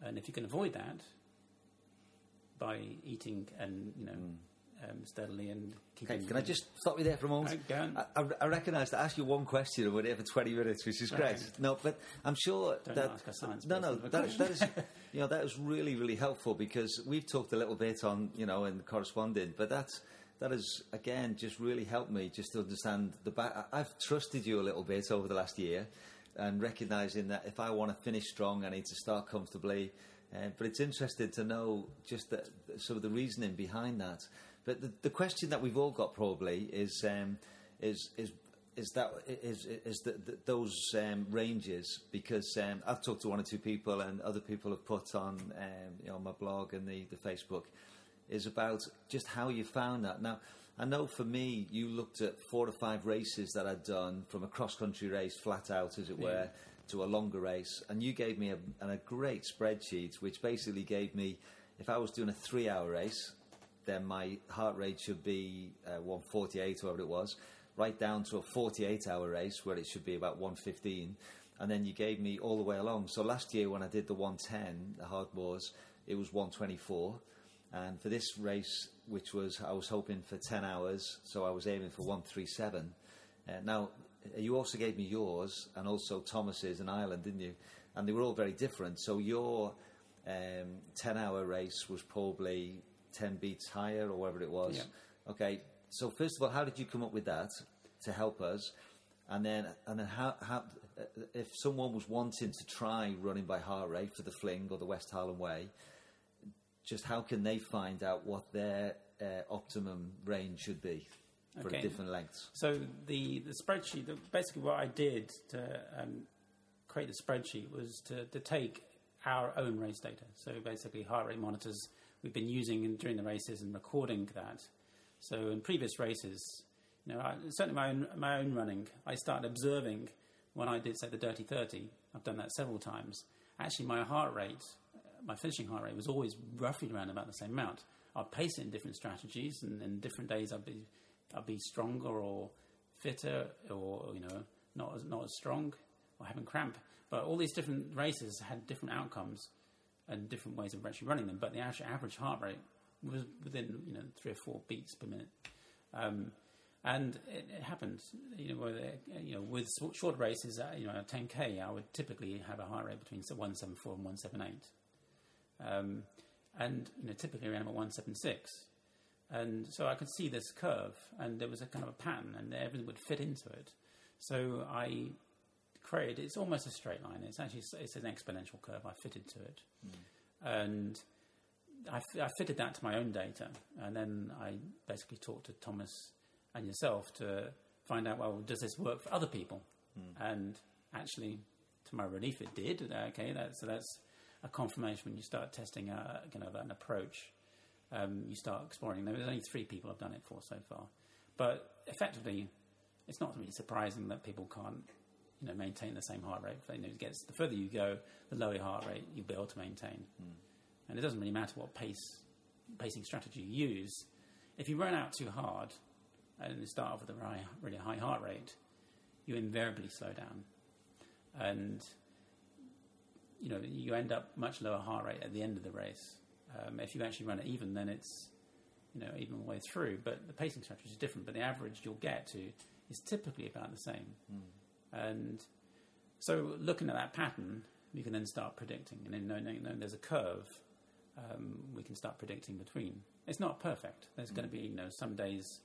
S2: and if you can avoid that by eating and you know um, steadily and keeping.
S1: Okay, can I just stop you there for a moment? I, I, I recognise to ask you one question and we're for 20 minutes, which is great. No, but I'm sure
S2: Don't
S1: that...
S2: ask a science
S1: no, no, that,
S2: the
S1: that is, you know, that is really, really helpful because we've talked a little bit on, you know, in corresponding, but that's, that has, again, just really helped me just to understand the back... I- I've trusted you a little bit over the last year and recognising that if I want to finish strong, I need to start comfortably. Uh, but it's interesting to know just the, sort of the reasoning behind that. But the, the question that we've all got probably is um, is is is that is is that those um, ranges because um, I've talked to one or two people and other people have put on um, you know my blog and the the Facebook is about just how you found that. Now I know for me you looked at four or five races that I'd done from a cross country race flat out as it were to a longer race and you gave me a, a great spreadsheet which basically gave me if I was doing a three hour race then my heart rate should be uh, 148, whatever it was, right down to a 48 hour race where it should be about 115. And then you gave me all the way along. So last year when I did the 110, the Hardmoors, it was 124. And for this race, which was, I was hoping for 10 hours, so I was aiming for 137. Uh, now, you also gave me yours and also Thomas's in Ireland, didn't you? And they were all very different. So your um, 10 hour race was probably 10 beats higher or whatever it was.
S2: Yeah.
S1: Okay, so first of all, how did you come up with that to help us? And then, and then how, how, if someone was wanting to try running by heart rate for the Fling or the West Highland Way, just how can they find out what their uh, optimum range should be for
S2: Okay.
S1: different lengths?
S2: So the, the spreadsheet, the, basically what I did to um, create the spreadsheet was to, to take our own race data. So basically, heart rate monitors we've been using in, during the races and recording that. So in previous races, you know, I, certainly my own, my own running, I started observing when I did say the Dirty Thirty. I've done that several times. Actually, my heart rate, my finishing heart rate, was always roughly around about the same amount. I'd pace it in different strategies, and in different days I'd be I'd be stronger or fitter, or you know, not as not as strong or having cramp. But all these different races had different outcomes and different ways of actually running them. But the average heart rate was within you know three or four beats per minute. Um, and it, it happened, you know, with, you know, with short races, uh, you know, a 10k, I would typically have a heart rate between 174 and 178, um, and you know, typically around about 176. And so I could see this curve, and there was a kind of a pattern, and everything would fit into it. So I It's almost a straight line. It's actually it's an exponential curve. I fitted to it, mm. and I, fitted that to my own data, and then I basically talked to Thomas and yourself to find out, well, does this work for other people? Mm. And actually, to my relief, it did. Okay, that, so that's a confirmation when you start testing a, kind of an approach. Um, you start exploring. There's only three people I've done it for so far, but effectively, it's not really surprising that people can't, you know, maintain the same heart rate. You know, it gets the further you go, the lower your heart rate you'll be able to maintain. Mm. And it doesn't really matter what pace pacing strategy you use. If you run out too hard, and you start off with a really, really high heart rate, you invariably slow down. And you know, you end up much lower heart rate at the end of the race. Um, if you actually run it even, then it's you know even all the way through. But the pacing strategy is different. But the average you'll get to is typically about the same. Mm. And so, looking at that pattern, you can then start predicting. And then knowing, knowing there's a curve, um, we can start predicting between. It's not perfect. There's mm. going to be you know some days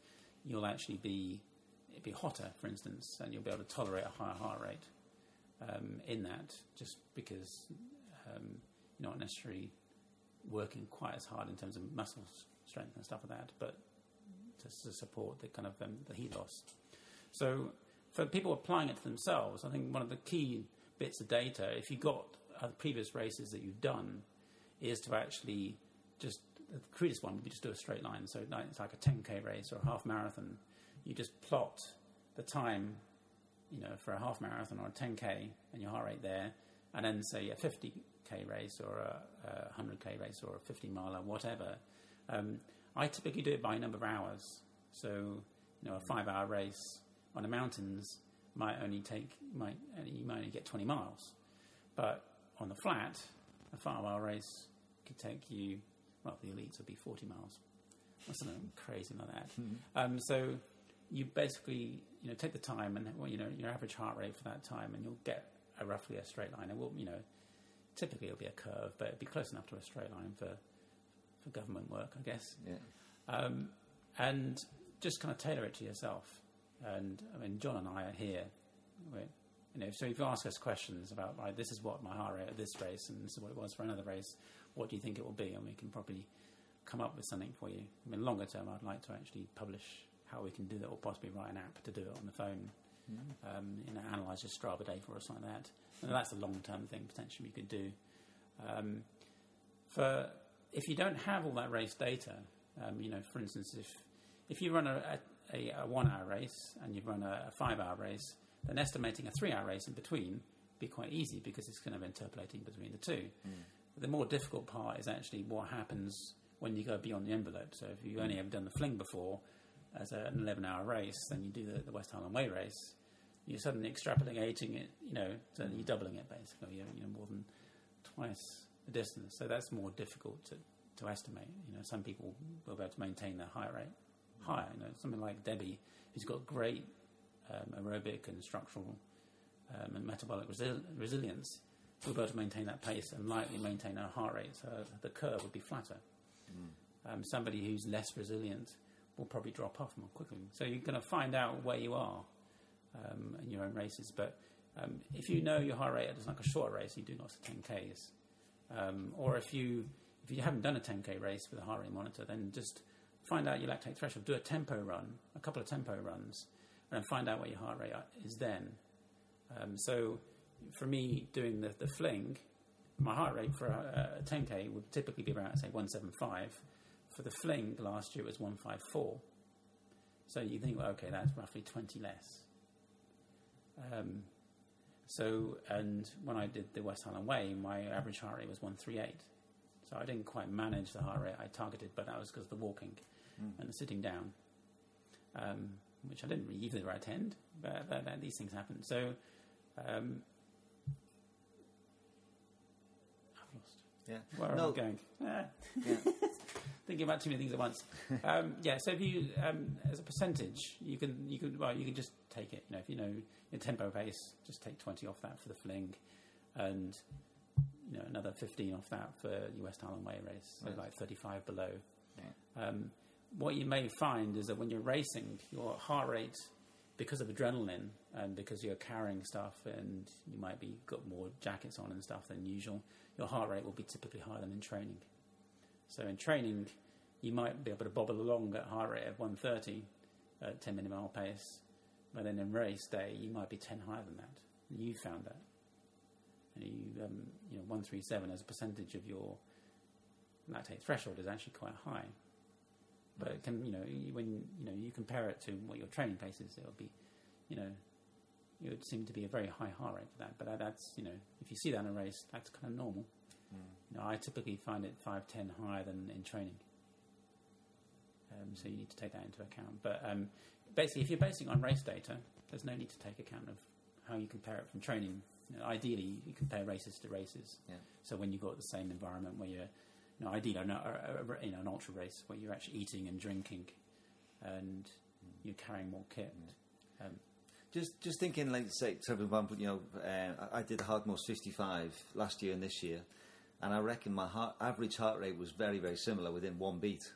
S2: you'll actually be be hotter, for instance, and you'll be able to tolerate a higher heart rate um, in that, just because um, you're not necessarily working quite as hard in terms of muscle strength and stuff like that, but to, to support the kind of um, the heat loss. So, for people applying it to themselves, I think one of the key bits of data, if you got uh, previous races that you've done, is to actually just the crudest one would be just do a straight line. So it's like a 10k race or a half marathon. You just plot the time, you know, for a half marathon or a 10k and your heart rate there, and then say a 50k race or a, a 100k race or a 50 mile or whatever. Um, I typically do it by a number of hours. So you know, a five-hour race on the mountains might only take might you might only get 20 miles, but on the flat, a five-hour race could take you well, the elites would be 40 miles or something crazy like that. Mm-hmm. Um, so you basically, you know, take the time and, well, you know, your average heart rate for that time and you'll get a roughly a straight line. It will, you know, typically it'll be a curve, but it'll be close enough to a straight line for, for government work, I guess.
S1: Yeah.
S2: Um, and just kind of tailor it to yourself. And I mean, John and I are here. you know, so if you ask us questions about, right, this is what my heart rate at this race, and this is what it was for another race, what do you think it will be? And we can probably come up with something for you. I mean, longer term, I'd like to actually publish how we can do that, or possibly write an app to do it on the phone. Mm. Um, you know, analyze your Strava data or something like that. And that's a long term thing potentially we could do. Um, for if you don't have all that race data, um, you know, for instance, if if you run a, a, a one hour race and you run a, a five hour race, then estimating a three hour race in between be quite easy because it's kind of interpolating between the two. Mm. The more difficult part is actually what happens when you go beyond the envelope. So if you only ever done the fling before as an 11 hour race, then you do the, the West Highland Way race, you're suddenly extrapolating it, you know, so you're doubling it basically, you're, you know, more than twice the distance. So that's more difficult to, to estimate. You know, some people will be able to maintain their heart rate higher. You know, something like Debbie, who's got great um, aerobic and structural um, and metabolic resi- resilience, we'll be able to maintain that pace and lightly maintain our heart rate, so the curve would be flatter. Mm. Um, somebody who's less resilient will probably drop off more quickly. So you're going to find out where you are um, in your own races. But um, if you know your heart rate is like a short race, you do lots of 10Ks. Um, or if you if you haven't done a 10K race with a heart rate monitor, then just find out your lactate threshold. Do a tempo run, a couple of tempo runs, and find out what your heart rate is then. Um, so for me doing the, the fling, my heart rate for a, a 10k would typically be around say 175. For the fling last year it was 154. So you think, well, okay, that's roughly 20 less. Um, so, and when I did the West Highland Way, my average heart rate was 138. So I didn't quite manage the heart rate I targeted, but that was because of the walking and the sitting down, um, which I didn't really either attend, but, but, but these things happen. So, um, I've lost.
S1: Yeah.
S2: Where
S1: no,
S2: am I going? Ah,
S1: yeah.
S2: thinking about too many things at once. Um, yeah, so if you, um, as a percentage, you can you can well you can just take it. You know, if you know your tempo pace, just take twenty off that for the fling, and you know another fifteen off that for US West Highland Way race, so
S1: Right.
S2: like thirty-five below.
S1: Yeah.
S2: Um, what you may find is that when you're racing, your heart rate, because of adrenaline and because you're carrying stuff and you might be got more jackets on and stuff than usual, your heart rate will be typically higher than in training. So in training, you might be able to bobble along at heart rate of 130 at 10 minute mile pace, but then in race day, you might be 10 higher than that. You found that. And you, um, you know, 137 as a percentage of your lactate threshold is actually quite high. But it can, you know, when you know you compare it to what your training pace is, it'll be, you know, it would seem to be a very high heart rate for that. But that, that's, you know, if you see that in a race, that's kind of normal. You know, I typically find it five, ten higher than in training. Um, so you need to take that into account. But um, basically, if you're basing it on race data, there's no need to take account of how you compare it from training. You know, ideally, you compare races to races.
S1: Yeah.
S2: So when you've got the same environment where you're, you know, ideally, a, a, a, you know, an ultra race where you're actually eating and drinking, and you're carrying more kit. Um,
S1: Just, just thinking, like, say, for example, you know, uh, I I did the Hardmoors 55 last year and this year, and I reckon my heart, average heart rate was very, very similar within one beat,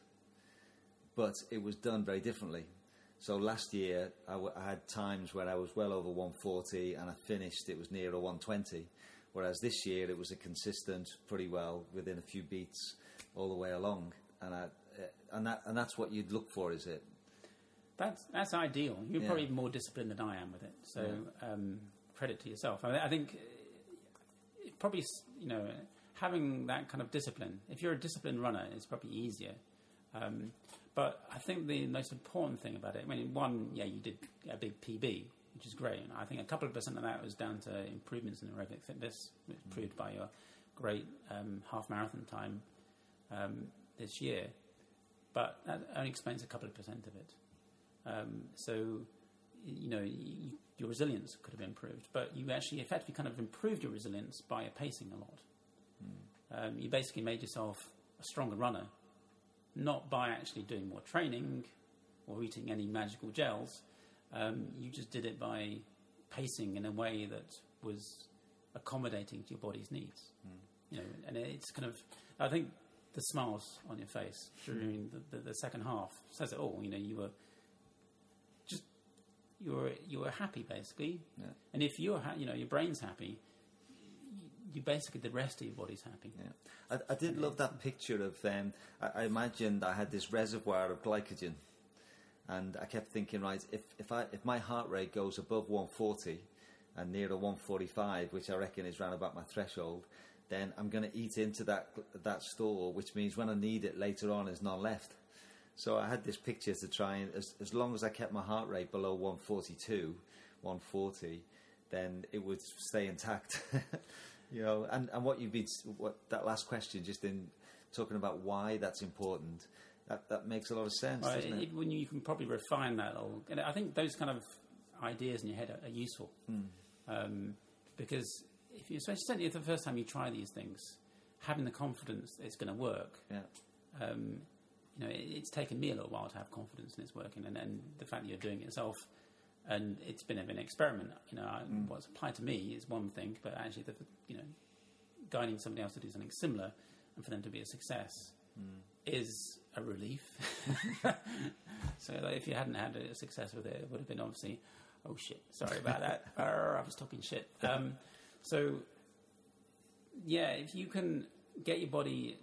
S1: but it was done very differently. So last year, I, w- I had times where I was well over 140, and I finished it was near a 120. Whereas this year, it was a consistent, pretty well within a few beats all the way along, and I, uh, and that, and that's what you'd look for, is it?
S2: That's that's ideal. You're
S1: Yeah.
S2: probably more disciplined than I am with it. So um, credit to yourself. I, I think it probably you know having that kind of discipline. If you're a disciplined runner, it's probably easier. Um, but I think the most important thing about it, I mean, one, yeah, you did a big PB, which is great. And I think a couple of percent of that was down to improvements in aerobic fitness, which proved by your great um, half marathon time um, this year. But that only explains a couple of percent of it. Um, so, you know, y your resilience could have improved, but you actually effectively kind of improved your resilience by pacing a lot. Um, you basically made yourself a stronger runner, not by actually doing more training or eating any magical gels. Um, you just did it by pacing in a way that was accommodating to your body's needs. You know, and it's kind of, I think the smiles on your face during the, the, the second half says it all. You know, you were just you were you were happy basically,
S1: Yeah.
S2: and if you're ha- you know your brain's happy, you, you basically the rest of your body's happy.
S1: Yeah. I, I did love that picture of. Um, I, I imagined I had this reservoir of glycogen, and I kept thinking, right, if if I if my heart rate goes above 140 and near a 145, which I reckon is round about my threshold, then I'm going to eat into that that store, which means when I need it later on, there's none left. So I had this picture to try and, as, as long as I kept my heart rate below 142, 140, then it would stay intact. you know, and, and what you've been, what that last question, just in talking about why that's important, that, that makes a lot of sense,
S2: Right,
S1: doesn't it?
S2: it- when you can probably refine that, or, and I think those kind of ideas in your head are, are useful um, because if you, especially certainly the first time you try these things, having the confidence that it's going to work.
S1: yeah.
S2: Um, you know, it, it's taken me a little while to have confidence in it's working, and, and the fact that you're doing it yourself, and it's been a bit of an experiment. You know, I- what's applied to me is one thing, but actually, the, you know, guiding somebody else to do something similar and for them to be a success is a relief. so like, if you hadn't had a success with it, it would have been obviously, oh shit, sorry about that. I was talking shit. Um, so yeah, if you can get your body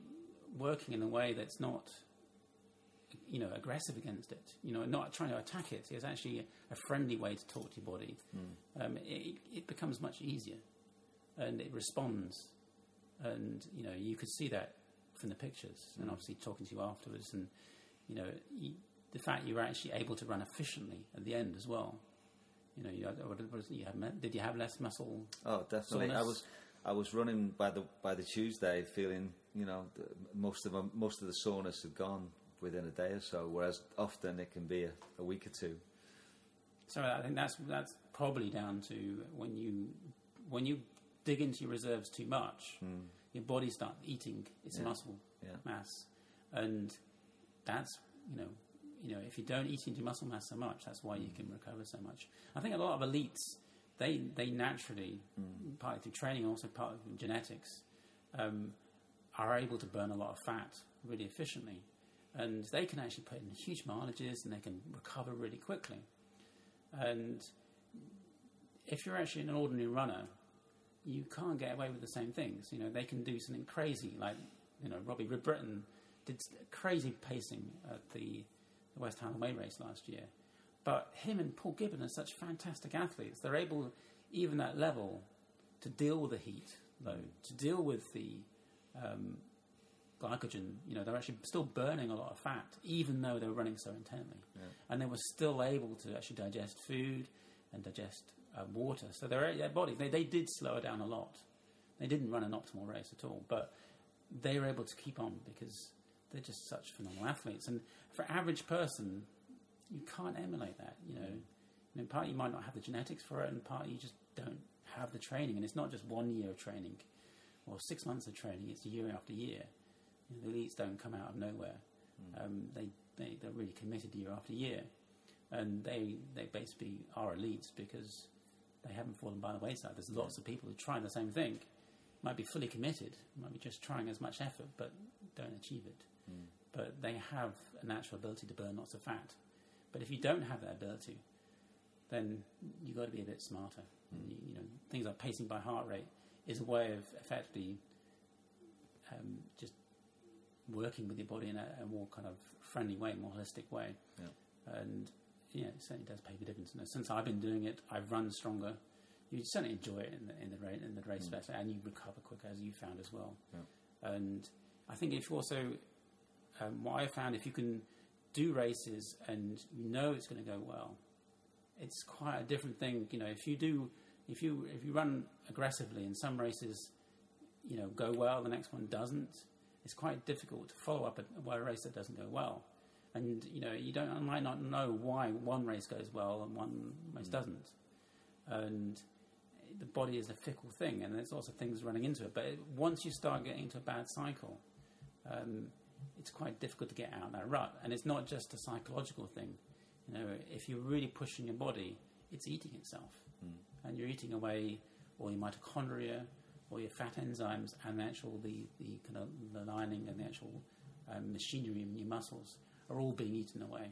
S2: working in a way that's not, you know, aggressive against it, you know, not trying to attack it, it's actually a friendly way to talk to your body. Um, it, it becomes much easier. and it responds. And you know, you could see that from the pictures, and mm. obviously talking to you afterwards, and you know, you, the fact you were actually able to run efficiently at the end as well. You know, you, what, what is you have, did you have less muscle?
S1: Oh, definitely. I was I was running by the by the Tuesday, feeling you know most of them, most of the soreness had gone within a day or so. Whereas often it can be a, a week or two.
S2: So I think that's that's probably down to when you when you dig into your reserves too much, mm. Your body starts eating its.
S1: Yeah.
S2: muscle
S1: Yeah.
S2: mass, and that's you know you know if you don't eat into muscle mass so much, that's why you can recover so much. I think a lot of elites they they naturally partly through training, also part of genetics, um, are able to burn a lot of fat really efficiently, and they can actually put in huge mileages and they can recover really quickly. And if you're actually an ordinary runner, you can't get away with the same things. You know, they can do something crazy, like you know, Robbie Britton did crazy pacing at the, the West Highland Way race last year. But him and Paul Giblin are such fantastic athletes. They're able, even at that level, to deal with the heat load, to deal with the um, glycogen. You know, they're actually still burning a lot of fat, even though they were running so intently. And they were still able to actually digest food and digest uh, water. So their, their body, they, they did slow down a lot. They didn't run an optimal race at all, but they were able to keep on because they're just such phenomenal athletes. And for average person, you can't emulate that. You know, I mean, part you might not have the genetics for it, and part you just don't have the training. And it's not just one year of training or six months of training; it's year after year. You know, the elites don't come out of nowhere. Um, they, they they're really committed year after year, and they they basically are elites because they haven't fallen by the wayside. There's lots of people who try the same thing, might be fully committed, might be just trying as much effort, but don't achieve it. But they have a natural ability to burn lots of fat. But if you don't have that ability, then you've got to be a bit smarter. You, you know, things like pacing by heart rate is a way of effectively um, just working with your body in a, a more kind of friendly way, more holistic way.
S1: Yeah.
S2: And yeah, it certainly does pay a difference. And since I've been doing it, I've run stronger. You certainly enjoy it in the in the, ra- in the race better, and you recover quicker, as you found as well.
S1: Yeah.
S2: And I think if you also, um, what I found, if you can do races and you know it's going to go well, it's quite a different thing. You know, if you do, if you if you run aggressively in some races, you know, go well, the next one doesn't. It's quite difficult to follow up a, a race that doesn't go well, and you know, you don't might not know why one race goes well and one race doesn't, and the body is a fickle thing, and there's also things running into it. But it, once you start getting into a bad cycle, um, it's quite difficult to get out of that rut. And it's not just a psychological thing. You know, if you're really pushing your body, it's eating itself, and you're eating away all your mitochondria, all your fat enzymes, and the actual the, the kind of the lining and the actual um, machinery in your muscles are all being eaten away,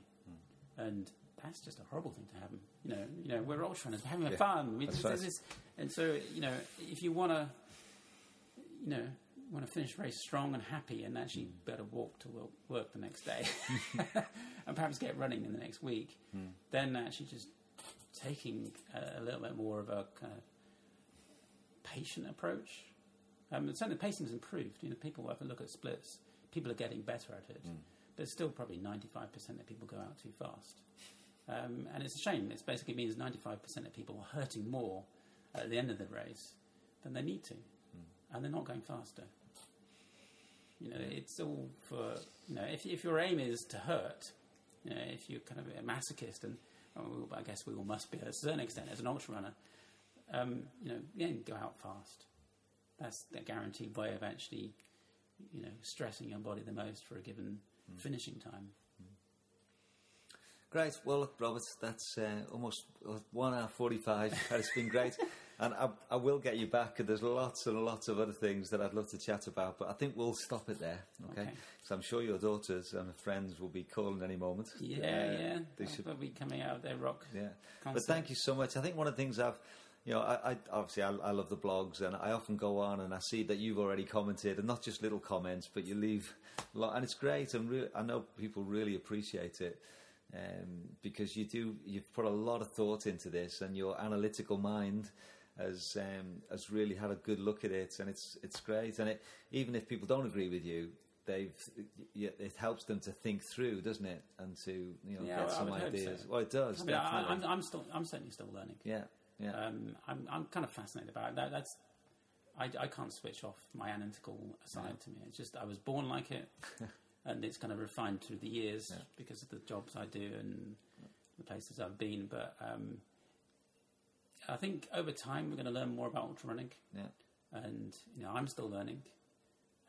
S2: and that's just a horrible thing to happen. You know, you know, we're all trying to having
S1: Yeah,
S2: fun. We
S1: right.
S2: this- and so, you know, if you want to, you know, want to finish very strong and happy and actually be able to walk to wo- work the next day and perhaps get running in the next week, hmm. then actually just taking a, a little bit more of a kind of patient approach. Um, and certainly, pacing has improved. You know, people, if I look at splits, people are getting better at it. Hmm. But still, probably 95% of people go out too fast. Um, and it's a shame. It basically means 95% of people are hurting more at the end of the race than they need to. And they're not going faster. You know, it's all for, you know, if, if your aim is to hurt, you know, if you're kind of a masochist, and well, I guess we all must be to a certain extent as an ultra runner, um, you know, yeah, go out fast. That's the guaranteed way of actually, you know, stressing your body the most for a given finishing time.
S1: Great. Well, look, Robert, that's uh, almost one hour forty-five. It's been great, and I, I will get you back. And there's lots and lots of other things that I'd love to chat about, but I think we'll stop it there. Okay?
S2: Okay.
S1: So I'm sure your daughters and friends will be calling any moment.
S2: Yeah,
S1: Uh,
S2: yeah.
S1: They should
S2: be coming out of their rock.
S1: Yeah, but thank you so much. I think one of the things I've, you know, I, I obviously I, I love the blogs, and I often go on and I see that you've already commented, and not just little comments, but you leave, a lot, and it's great, and re- I know people really appreciate it. Um, because you do, you've put a lot of thought into this, and your analytical mind has um, has really had a good look at it, and it's it's great. And it, even if people don't agree with you, they've it helps them to think through, doesn't it? And to you know
S2: Yeah,
S1: get
S2: well,
S1: some ideas.
S2: so.
S1: Well, it does.
S2: I mean, I, I'm, I'm still, I'm certainly still learning.
S1: yeah, yeah,
S2: Um, I'm, I'm kind of fascinated about it. That, that's, I, I can't switch off my analytical side to me. It's just I was born like it, and it's kind of refined through the years because of the jobs I do and the places I've been. But um, I think over time we're going to learn more about ultra running,
S1: yeah,
S2: and you know I'm still learning,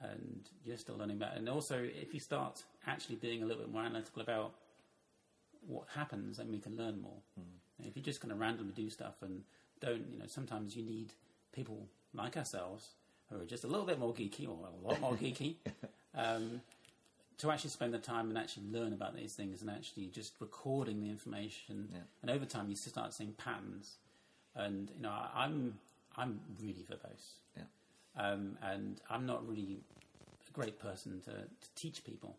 S2: and you're still learning about. And also, if you start actually being a little bit more analytical about what happens, then we can learn more. And If you're just kind of randomly do stuff and don't, you know, sometimes you need people like ourselves who are just a little bit more geeky or a lot more geeky um, to actually spend the time and actually learn about these things and actually just recording the information.
S1: Yeah.
S2: And over time, you start seeing patterns. And you know, I- I'm I'm really verbose,
S1: yeah,
S2: um, and I'm not really a great person to, to teach people.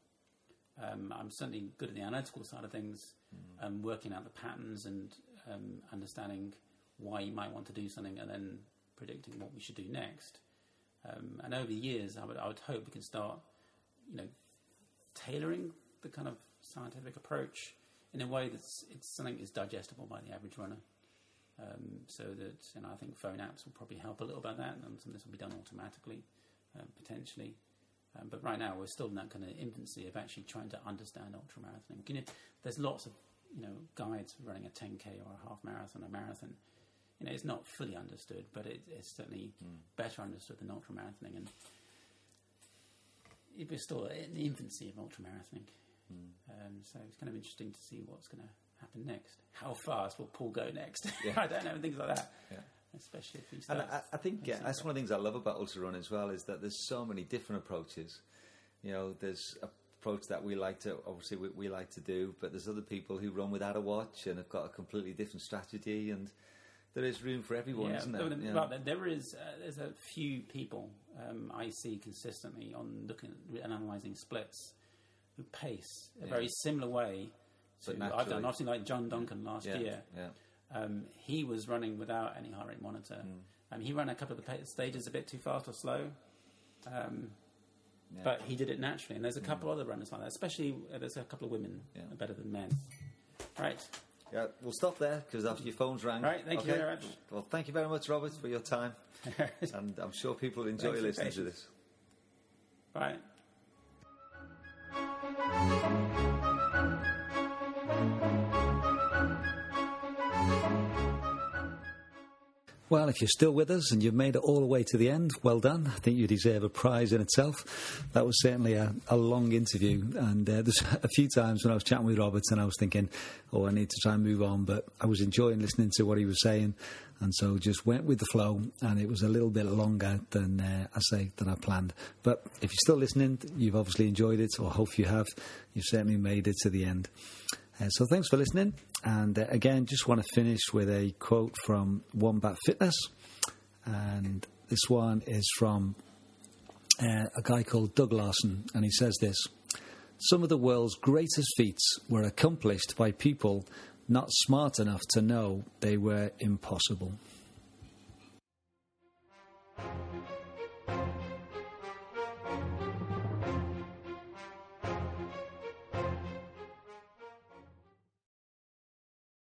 S2: Um, I'm certainly good at the analytical side of things, um, working out the patterns and um, understanding why you might want to do something, and then predicting what we should do next. Um, and over the years, I would I would hope we can start, you know, tailoring the kind of scientific approach in a way that's it's something that's digestible by the average runner. Um, so that you know, I think phone apps will probably help a little bit about that, and some of this will be done automatically, um, potentially. Um, but right now, we're still in that kind of infancy of actually trying to understand ultramarathoning. You know, there's lots of you know guides running a 10k or a half marathon, a marathon. You know, it's not fully understood, but it, it's certainly better understood than ultramarathoning. And it- we're still in the infancy of ultramarathoning. Um, so it's kind of interesting to see what's going to happen next. How fast will Paul go next? I don't know, and things like that.
S1: Yeah.
S2: Especially if he
S1: And. I, I think yeah, that's one of the things I love about ultra run as well is that there's so many different approaches. You know, there's a approach that we like to obviously we, we like to do, but there's other people who run without a watch and have got a completely different strategy, and there is room for everyone,
S2: yeah,
S1: isn't
S2: there-
S1: there?
S2: there-
S1: You know?
S2: there is. Uh, there's a few people um, I see consistently on looking at and analysing splits who pace a
S1: Yeah.
S2: very similar way. To, I've done obviously like John Duncan last
S1: yeah,
S2: year. Um, he was running without any heart rate monitor.
S1: Mm.
S2: Um, he ran a couple of the stages a bit too fast or slow. Um,
S1: yeah.
S2: But he did it naturally, and there's a couple other runners like that. Especially uh, there's a couple of women
S1: Yeah.
S2: better than men. Right,
S1: yeah, we'll stop there because after your phone's rang.
S2: Right, thank you very much.
S1: Well, thank you very much, Robert, for your time, and I'm sure people will enjoy
S2: Thanks
S1: listening to this.
S2: right.
S3: Well, if you're still with us and you've made it all the way to the end, well done. I think you deserve a prize in itself. That was certainly a, a long interview, and uh, there's a few times when I was chatting with Roberts and I was thinking, "Oh, I need to try and move on," but I was enjoying listening to what he was saying, and so just went with the flow. And it was a little bit longer than uh, I say than I planned. But if you're still listening, you've obviously enjoyed it, or hope you have. You've certainly made it to the end. Uh, so thanks for listening. And uh, again, just want to finish with a quote from Wombat Fitness. And this one is from uh, a guy called Doug Larson, and he says this Some of the world's greatest feats were accomplished by people not smart enough to know they were impossible.